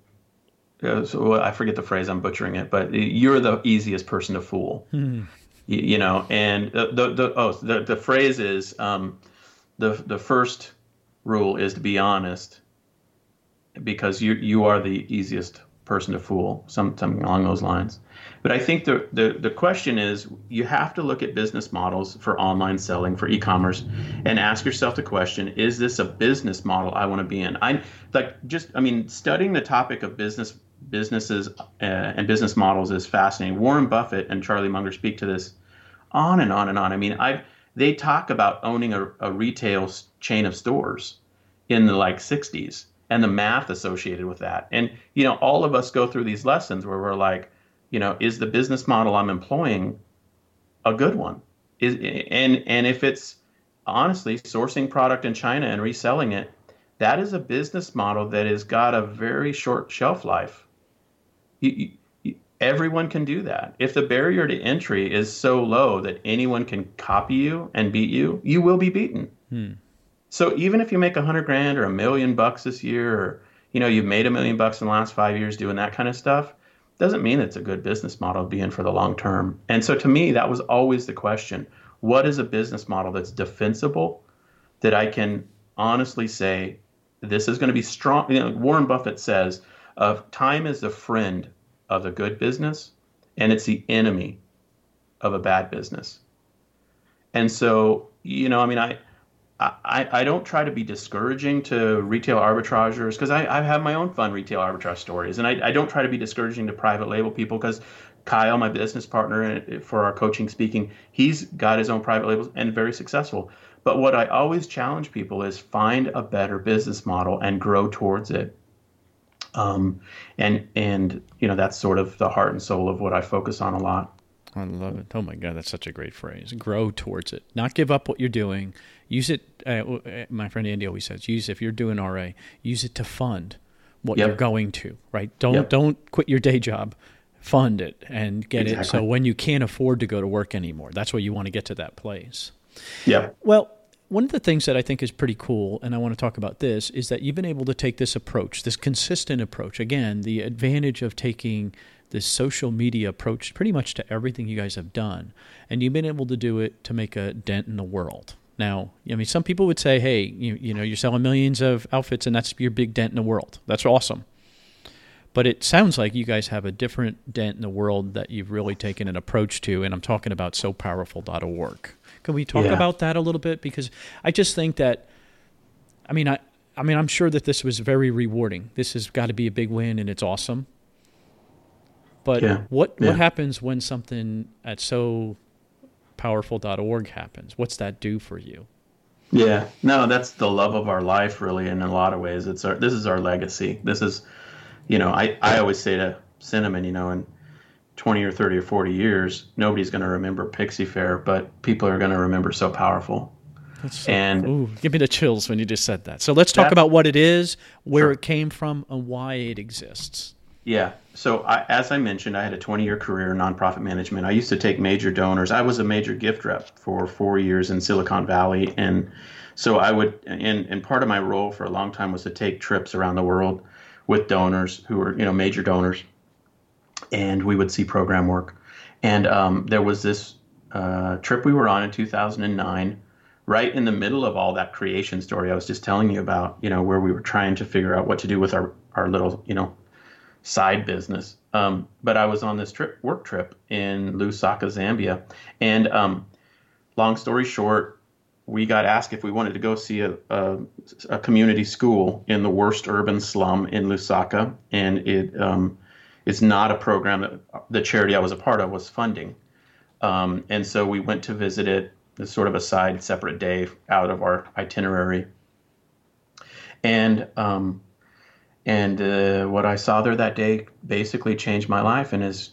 so I forget the phrase, I'm butchering it, but you're the easiest person to fool. Hmm. You, you, know, and the, the, the oh the, the phrase is um, the the first rule is to be honest because you you are the easiest person to fool, some, something along those lines. But I think the, the, the question is you have to look at business models for online selling, for e-commerce, and ask yourself the question, is this a business model I want to be in? I like just I mean, studying the topic of business businesses uh, and business models is fascinating. Warren Buffett and Charlie Munger speak to this on and on and on. I mean, I they talk about owning a, a retail chain of stores in the like 60s and the math associated with that. And you know, all of us go through these lessons where we're like, you know, is the business model I'm employing a good one? Is and and if it's honestly sourcing product in China and reselling it, that is a business model that has got a very short shelf life you, you, everyone can do that. If the barrier to entry is so low that anyone can copy you and beat you, you will be beaten. Hmm. So even if you make a hundred grand or a million bucks this year, or you know you've made a million bucks in the last five years doing that kind of stuff, doesn't mean it's a good business model to be in for the long term. And so to me, that was always the question: What is a business model that's defensible, that I can honestly say this is going to be strong? You know, Warren Buffett says of time is the friend of a good business and it's the enemy of a bad business. And so, you know, I mean, I I, I don't try to be discouraging to retail arbitrageurs because I, I have my own fun retail arbitrage stories. And I, I don't try to be discouraging to private label people because Kyle, my business partner for our coaching speaking, he's got his own private labels and very successful. But what I always challenge people is find a better business model and grow towards it. Um, and and you know that's sort of the heart and soul of what I focus on a lot. I love it. Oh my God, that's such a great phrase. Grow towards it, not give up what you're doing. Use it. Uh, uh my friend Andy always says, use if you're doing RA, use it to fund what yep. you're going to. Right? Don't yep. don't quit your day job. Fund it and get exactly. it. So when you can't afford to go to work anymore, that's where you want to get to that place. Yeah. Well, one of the things that I think is pretty cool, and I want to talk about this, is that you've been able to take this approach, this consistent approach. Again, the advantage of taking this social media approach pretty much to everything you guys have done. And you've been able to do it to make a dent in the world. Now, I mean, some people would say, hey, you, you know, you're selling millions of outfits and that's your big dent in the world. That's awesome. But it sounds like you guys have a different dent in the world that you've really taken an approach to. And I'm talking about sewpowerful.org. Can we talk yeah. about that a little bit? Because I just think that, I mean, I, I mean, I'm sure that this was very rewarding. This has got to be a big win and it's awesome. But yeah. what yeah. what happens when something at sew powerful.org happens? What's that do for you? Yeah, no, that's the love of our life, really. In a lot of ways, it's our this is our legacy. This is, you know, I I always say to Cinnamon, you know, in 20 or 30 or 40 years, nobody's going to remember Pixie Faire, but people are going to remember Sew Powerful. So, and ooh, give me the chills when you just said that. So let's talk about what it is, where sure. it came from, and why it exists. Yeah. So I, as I mentioned, I had a 20-year career in nonprofit management. I used to take major donors. I was a major gift rep for four years in Silicon Valley, and so I would. And, and part of my role for a long time was to take trips around the world with donors who were, you know, major donors, and we would see program work. And um, there was this uh, trip we were on in 2009 right in the middle of all that creation story I was just telling you about, you know, where we were trying to figure out what to do with our, our little, you know, side business. Um, but I was on this trip, work trip in Lusaka, Zambia, and um, long story short, we got asked if we wanted to go see a, a, a community school in the worst urban slum in Lusaka, and it um, it's not a program that the charity I was a part of was funding. Um, and so we went to visit it as sort of a side, separate day out of our itinerary. And um, and uh, what I saw there that day basically changed my life and has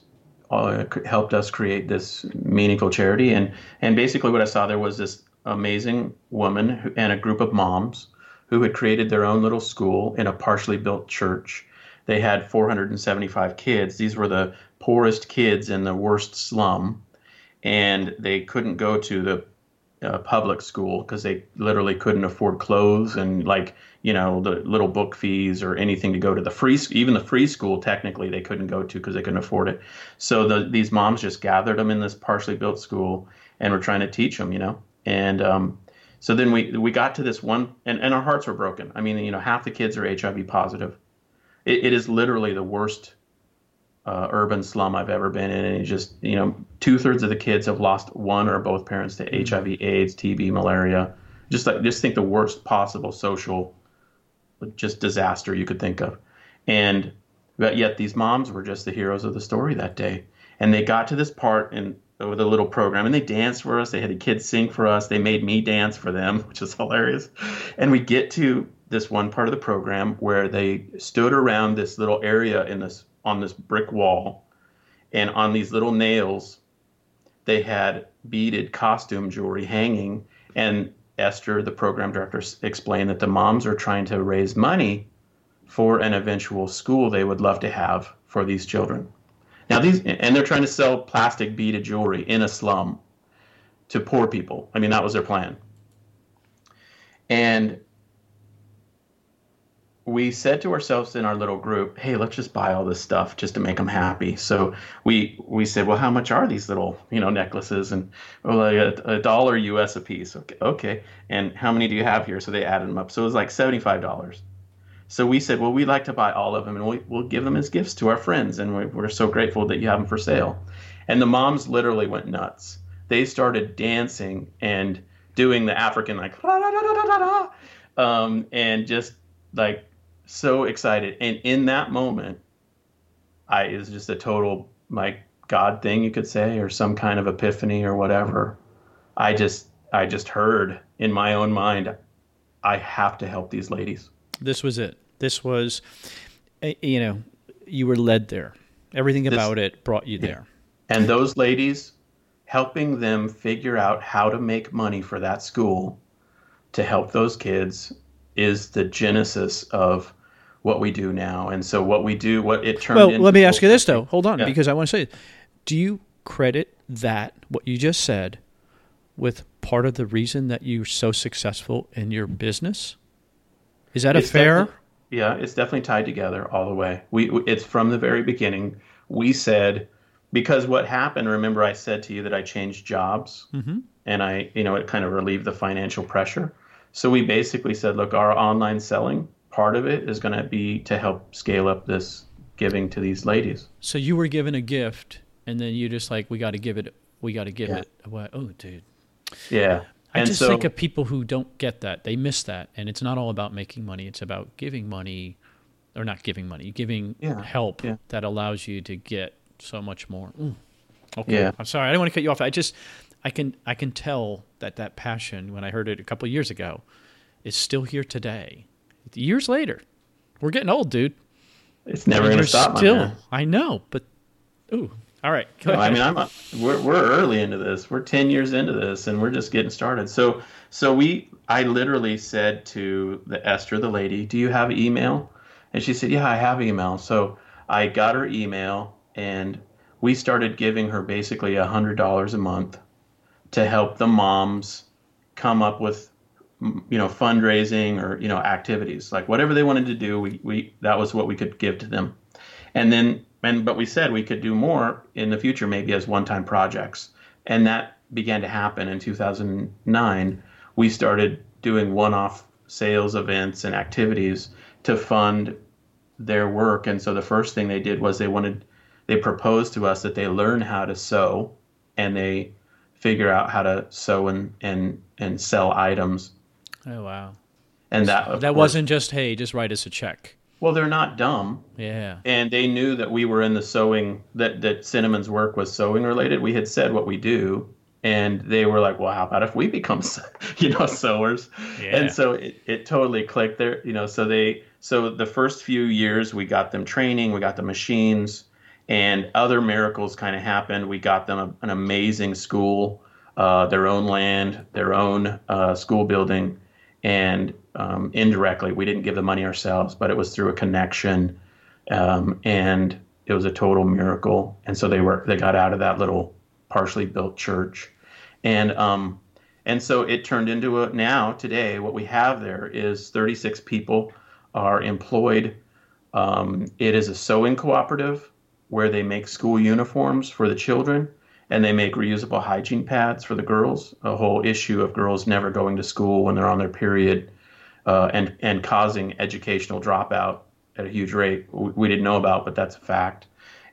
uh, helped us create this meaningful charity. And and basically what I saw there was this amazing woman who, and a group of moms who had created their own little school in a partially built church. They had 475 kids. These were the poorest kids in the worst slum, and they couldn't go to the uh, public school because they literally couldn't afford clothes and like you know the little book fees or anything to go to the free even the free school technically they couldn't go to because they couldn't afford it. So the, these moms just gathered them in this partially built school and were trying to teach them you know? And um, so then we we got to this one and, and our hearts were broken. I mean you know half the kids are hiv positive it, it is literally the worst uh, urban slum I've ever been in, and just you know, two thirds of the kids have lost one or both parents to mm-hmm. HIV/AIDS, TB, malaria. Just like just think the worst possible social, just disaster you could think of, and but yet these moms were just the heroes of the story that day, and they got to this part and with a little program and they danced for us. They had the kids sing for us. They made me dance for them, (laughs) which is hilarious. And we get to this one part of the program where they stood around this little area in this on this brick wall, and on these little nails, they had beaded costume jewelry hanging. And Esther, the program director, explained that the moms are trying to raise money for an eventual school they would love to have for these children. Now these and they're trying to sell plastic beaded jewelry in a slum to poor people. I mean that was their plan. And we said to ourselves in our little group, "Hey, let's just buy all this stuff just to make them happy." So we we said, "Well, how much are these little you know necklaces?" And well, like a, a dollar U.S. a piece. Okay, okay. And how many do you have here? So they added them up. So it was like seventy-five dollars. So we said, "Well, we'd like to buy all of them, and we, we'll give them as gifts to our friends, and we, we're so grateful that you have them for sale." And the moms literally went nuts. They started dancing and doing the African like um, and just like so excited. And in that moment, I was just a total like God thing you could say, or some kind of epiphany or whatever. I just I just heard in my own mind, I have to help these ladies. This was it. This was, eh, you know, you were led there. Everything This- about it brought you there. And those ladies, helping them figure out how to make money for that school to help those kids is the genesis of what we do now. And so what we do, what it turned Well, into. let me ask you this though. Hold on, Yeah. because I want to say, do you credit that what you just said with part of the reason that you're so successful in your business? Is that a It's fair? Yeah, it's definitely tied together all the way. We, we it's from the very beginning. We said because what happened. Remember, I said to you that I changed jobs, Mm-hmm. and I, you know, it kind of relieved the financial pressure. So we basically said, look, our online selling part of it is going to be to help scale up this giving to these ladies. So you were given a gift, and then you just like, we got to give it. We got to give Yeah. it away. Oh, dude. Yeah, I and just so think of people who don't get that. They miss that. And it's not all about making money, it's about giving money, or not giving money, giving Yeah, help yeah. that allows you to get so much more. Mm. Okay. Yeah. I'm sorry. I don't want to cut you off. I just, I can, I can tell that that passion, when I heard it a couple of years ago, is still here today. Years later. We're getting old, dude. it's never going to stop. Still. I know, but, ooh. All right. No, I mean, I'm a, we're we're early into this. We're ten years into this, and we're just getting started. So so we I literally said to the Esther, the lady, "Do you have email?" And she said, "Yeah, I have email." So I got her email, and we started giving her basically a hundred dollars a month to help the moms come up with Mm-hmm. you know fundraising or you know activities. Like whatever they wanted to do we, we that was what we could give to them. And then and but we said we could do more in the future maybe as one-time projects. And that began to happen in 2009 we started doing one-off sales events and activities to fund their work. And so the first thing they did was they wanted they proposed to us that they learn how to sew and they figure out how to sew and and and sell items oh, wow. and that that course- wasn't just, hey, just write us a check. well they're not dumb Yeah. and they knew that we were in the sewing that that cinnamon's work was sewing related we had said what we do and they were like well how about if we become (laughs) you know sewers Yeah. and so it, it totally clicked there you know so they so the first few years we got them training we got the machines and other miracles kind of happened we got them a, an amazing school uh, their own land their own uh, school building and um, indirectly we didn't give the money ourselves but it was through a connection um, and it was a total miracle. And so they were they got out of that little partially built church. And um, and so it turned into a now today what we have there is 36 people are employed. Um, it is a sewing cooperative where they make school uniforms for the children and they make reusable hygiene pads for the girls a whole issue of girls never going to school when they're on their period uh, and and causing educational dropout at a huge rate we, we didn't know about but that's a fact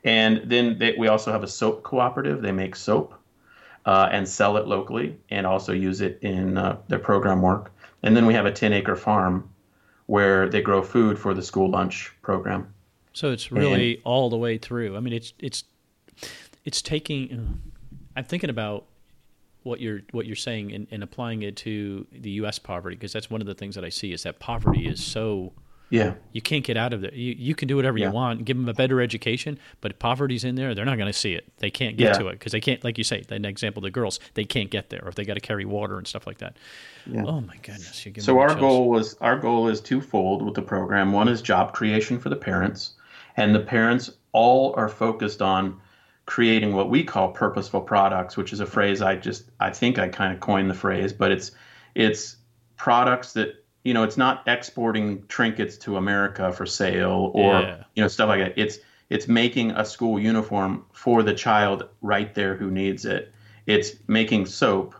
and then they, we also have a soap cooperative they make soap uh, and sell it locally and also use it in uh, their program work. And then we have a 10 acre farm where they grow food for the school lunch program. So it's really all the way through. I mean, it's it's it's taking. uh, I'm thinking about what you're what you're saying and, and applying it to the U.S. poverty because that's one of the things that I see is that poverty is so Yeah. you can't get out of it. You you can do whatever Yeah. you want, give them a better education, but if poverty's in there, they're not going to see it. They can't get Yeah. to it because they can't, like you say, an example, the girls they can't get there, or if they got to carry water and stuff like that. Yeah. Oh my goodness! So our chills. goal was our goal is twofold with the program. One is job creation for the parents, and the parents all are focused on creating what we call purposeful products, which is a phrase I just I think I kind of coined the phrase, but it's it's products that you know it's not exporting trinkets to America for sale or Yeah. you know stuff like that. It's it's making a school uniform for the child right there who needs it. It's making soap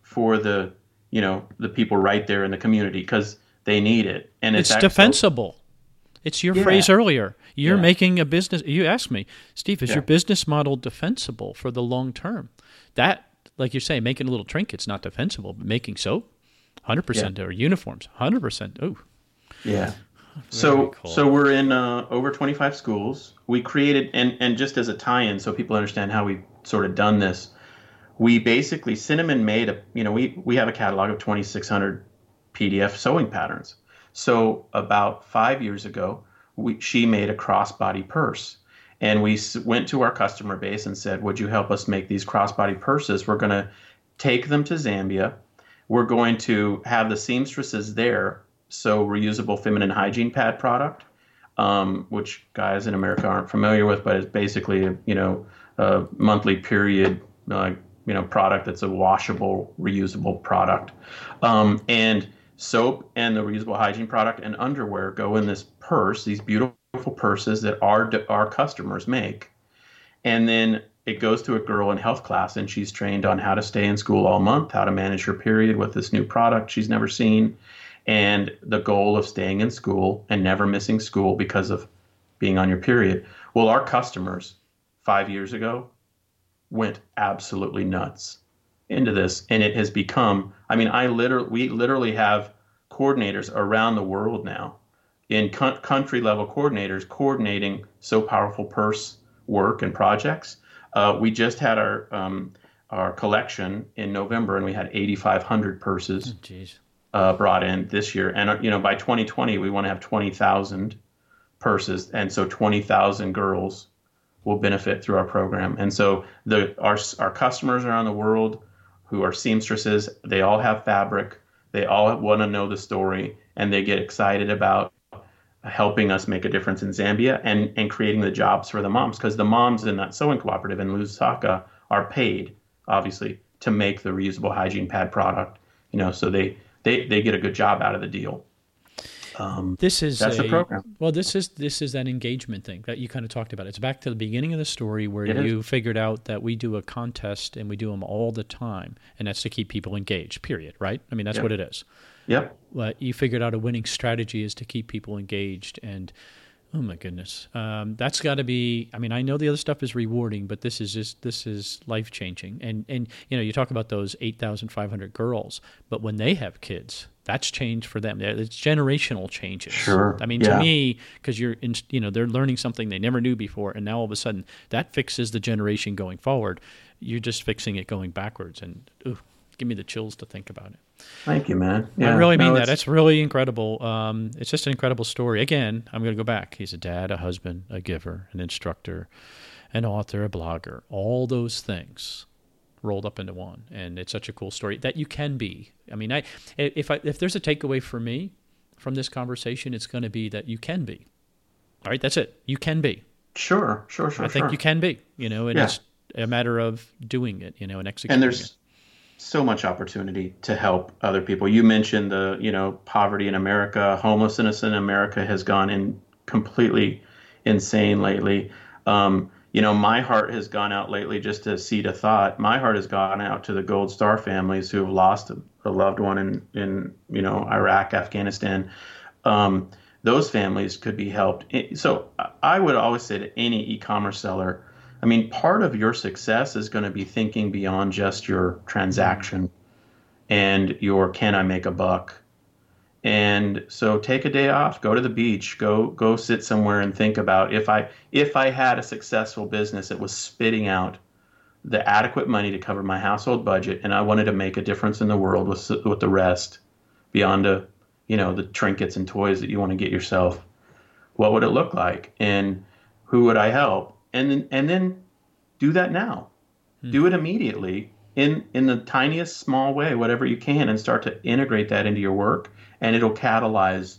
for the you know the people right there in the community because they need it and it's it's, defensible. It's your Yeah. phrase earlier. You're Yeah. making a business. You asked me, Steve, is Yeah. your business model defensible for the long term? That like you're saying, making a little trinkets not defensible, but making soap, hundred percent, or uniforms, hundred percent. Oh, yeah. So cool. so we're in uh, over 25 schools. We created and and just as a tie-in, so people understand how we sort of done this. We basically Cinnamon made a you know we we have a catalog of 2,600 PDF sewing patterns. So about five years ago, we, she made a crossbody purse. And we went to our customer base and said, Would you help us make these crossbody purses? We're going to take them to Zambia. We're going to have the seamstresses there sew reusable feminine hygiene pad product, um, which guys in America aren't familiar with, but it's basically a, you know a monthly period uh, you know product that's a washable, reusable product. Um, and soap and the reusable hygiene product and underwear go in this purse, these beautiful purses that our our customers make, and then it goes to a girl in health class, and she's trained on how to stay in school all month, how to manage her period with this new product she's never seen, and the goal of staying in school and never missing school because of being on your period. Well, our customers five years ago went absolutely nuts into this, and it has become. I mean, I literally we literally have coordinators around the world now in country level coordinators coordinating Sew Powerful purse work and projects. Uh, we just had our um, our collection in November, and we had 8,500 purses oh, uh, brought in this year. And uh, you know, by 2020, we want to have 20,000 purses, and so 20,000 girls will benefit through our program. And so the our our customers around the world who are seamstresses, they all have fabric. They all want to know the story, and they get excited about helping us make a difference in Zambia and, and creating the jobs for the moms because the moms in that sewing cooperative in Lusaka are paid obviously to make the reusable hygiene pad product you know so they they, they get a good job out of the deal um, this is that's a, the program. well this is this is that engagement thing that you kind of talked about. It's back to the beginning of the story where it you is. figured out that we do a contest and we do them all the time and that's to keep people engaged period right? I mean that's what it is. Yep. But you figured out a winning strategy is to keep people engaged and oh my goodness um, that's got to be i mean i know the other stuff is rewarding but this is just this is life changing and and you know you talk about those 8500 girls but when they have kids that's changed for them it's generational changes sure i mean yeah. to me because you're in you know they're learning something they never knew before and now all of a sudden that fixes the generation going forward you're just fixing it going backwards and ooh, give me the chills to think about it Thank you, man. Yeah, I really mean no, that. It's really incredible. Um, it's just an incredible story. Again, I'm going to go back. He's a dad, a husband, a giver, an instructor, an author, a blogger. All those things rolled up into one, and it's such a cool story that you can be. I mean, I if I if there's a takeaway for me from this conversation, it's going to be that you can be. All right, that's it. You can be. Sure, sure, sure. I think sure. you can be. You know, and yeah. it's a matter of doing it. You know, and executing. And there's it so much opportunity to help other people. You mentioned the, you know, poverty in America, homelessness in America has gone in completely insane lately. Um, you know, my heart has gone out lately just to seed a thought. My heart has gone out to the Gold Star families who have lost a, loved one in, in, you know, Iraq, Afghanistan. Um, those families could be helped. So I would always say to any e-commerce seller, I mean, part of your success is going to be thinking beyond just your transaction and your can I make a buck. And so take a day off, go to the beach, go go sit somewhere and think about if I if I had a successful business that was spitting out the adequate money to cover my household budget and I wanted to make a difference in the world with with the rest beyond a you know the trinkets and toys that you want to get yourself what would it look like and who would I help and then and then do that now. Hmm. Do it immediately in in the tiniest small way, whatever you can, and start to integrate that into your work, and it'll catalyze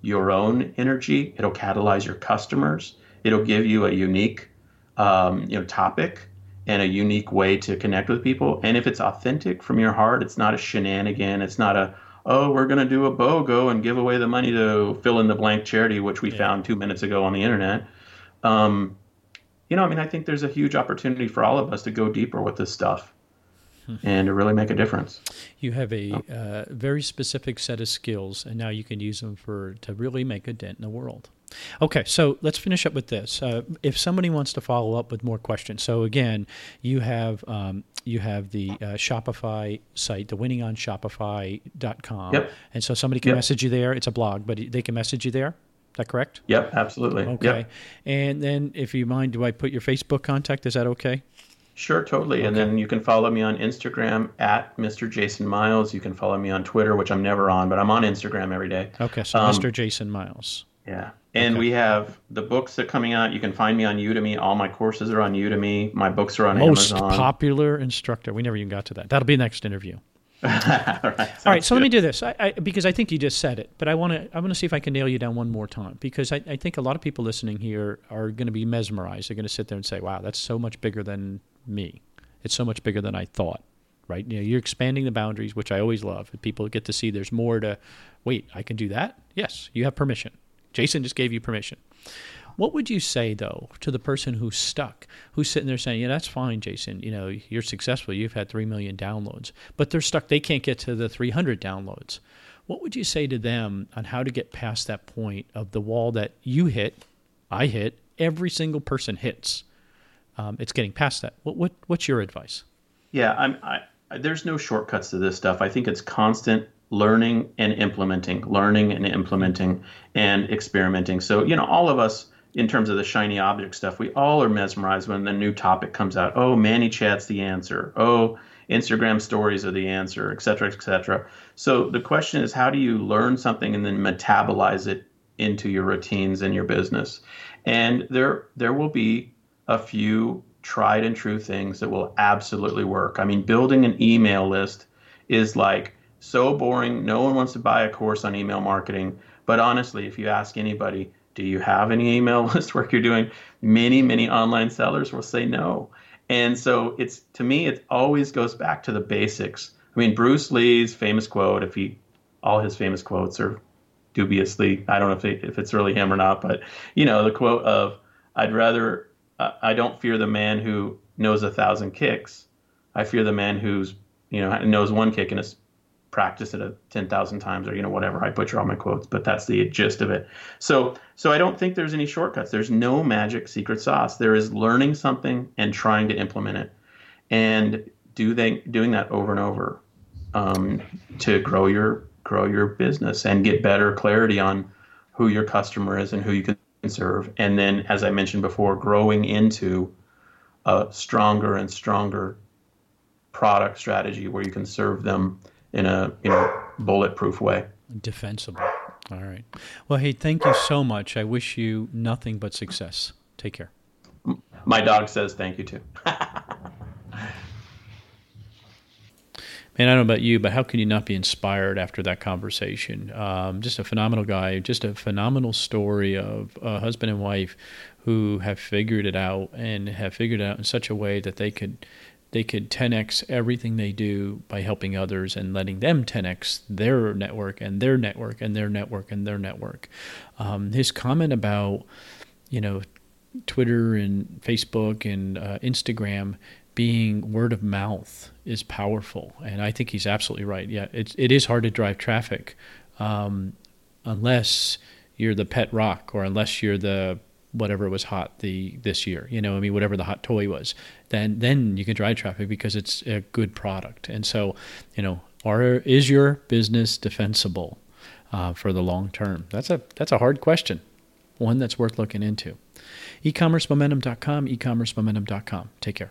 your own energy. It'll catalyze your customers. It'll give you a unique, um, you know, topic and a unique way to connect with people. And if it's authentic from your heart, it's not a shenanigan. It's not a oh, we're going to do a BOGO and give away the money to fill in the blank charity, which we yeah. found two minutes ago on the internet. Um, you know, I mean, I think there's a huge opportunity for all of us to go deeper with this stuff. And to really make a difference. You have a uh, very specific set of skills, and now you can use them for to really make a dent in the world. Okay, so let's finish up with this. Uh, if somebody wants to follow up with more questions, so again, you have um, you have the uh, Shopify site, the winningonshopify.com. Yep. And so somebody can Yep. message you there. It's a blog, but they can message you there. Is that correct? Yep, absolutely. Okay. Yep. And then, if you mind, do I put your Facebook contact? Is that okay? Sure, totally. And then you can follow me on Instagram at Mr. Jason Miles. You can follow me on Twitter, which I'm never on, but I'm on Instagram every day. Okay, so Um, Mr. Jason Miles. Yeah. And Okay. we have the books that are coming out. You can find me on Udemy. All my courses are on Udemy. My books are on Most Amazon. popular instructor. We never even got to that. That'll be next interview. (laughs) All right. All right, so let me do this I, I, because I think you just said it, but I want to I want to see if I can nail you down one more time because I, I think a lot of people listening here are going to be mesmerized. They're going to sit there and say, "Wow, that's so much bigger than me. It's so much bigger than I thought." Right? You know, you're expanding the boundaries, which I always love. People get to see there's more to. Wait, I can do that. Yes, you have permission. Jason just gave you permission. What would you say though to the person who's stuck, who's sitting there saying, "Yeah, that's fine, Jason. You know, you're successful. You've had three million downloads, but they're stuck. They can't get to the 300 downloads." What would you say to them on how to get past that point of the wall that you hit, I hit, every single person hits? Um, it's getting past that. What, what what's your advice? Yeah, I'm, I, there's no shortcuts to this stuff. I think it's constant learning and implementing, learning and implementing and experimenting. So, you know, all of us, in terms of the shiny object stuff, we all are mesmerized when the new topic comes out. Oh, ManyChat's the answer. Oh, Instagram stories are the answer, et cetera, et cetera. So the question is, how do you learn something and then metabolize it into your routines and your business? And there, there will be a few tried and true things that will absolutely work. I mean, building an email list is like so boring. No one wants to buy a course on email marketing. But honestly, if you ask anybody, do you have any email (laughs) list work you're doing? Many, many online sellers will say no. And so it's to me, it always goes back to the basics. I mean, Bruce Lee's famous quote, if he all his famous quotes are dubiously, I don't know if, if it's really him or not, but you know, the quote of, I'd rather, I don't fear the man who knows a thousand kicks. I fear the man who's, you know, knows one kick and has practiced it a 10,000 times or, you know, whatever. I butcher all my quotes, but that's the gist of it. So, so I don't think there's any shortcuts. There's no magic secret sauce. There is learning something and trying to implement it and do they, doing that over and over um, to grow your, grow your business and get better clarity on who your customer is and who you can serve. And then, as I mentioned before, growing into a stronger and stronger product strategy where you can serve them in a you know bulletproof way. Defensible. All right. Well, hey, thank you so much. I wish you nothing but success. Take care. My dog says thank you too. (laughs) Man, I don't know about you, but how can you not be inspired after that conversation? Um, just a phenomenal guy, just a phenomenal story of a husband and wife who have figured it out and have figured it out in such a way that they could they could 10x everything they do by helping others and letting them 10x their network and their network and their network and their network. Um, his comment about you know Twitter and Facebook and uh, Instagram being word of mouth is powerful, and I think he's absolutely right. Yeah, it's it is hard to drive traffic um, unless you're the pet rock or unless you're the whatever was hot the this year. You know, I mean, whatever the hot toy was, then then you can drive traffic because it's a good product. And so, you know, are is your business defensible uh, for the long term? That's a that's a hard question, one that's worth looking into. E-commercemomentum.com, e-commercemomentum.com. Take care.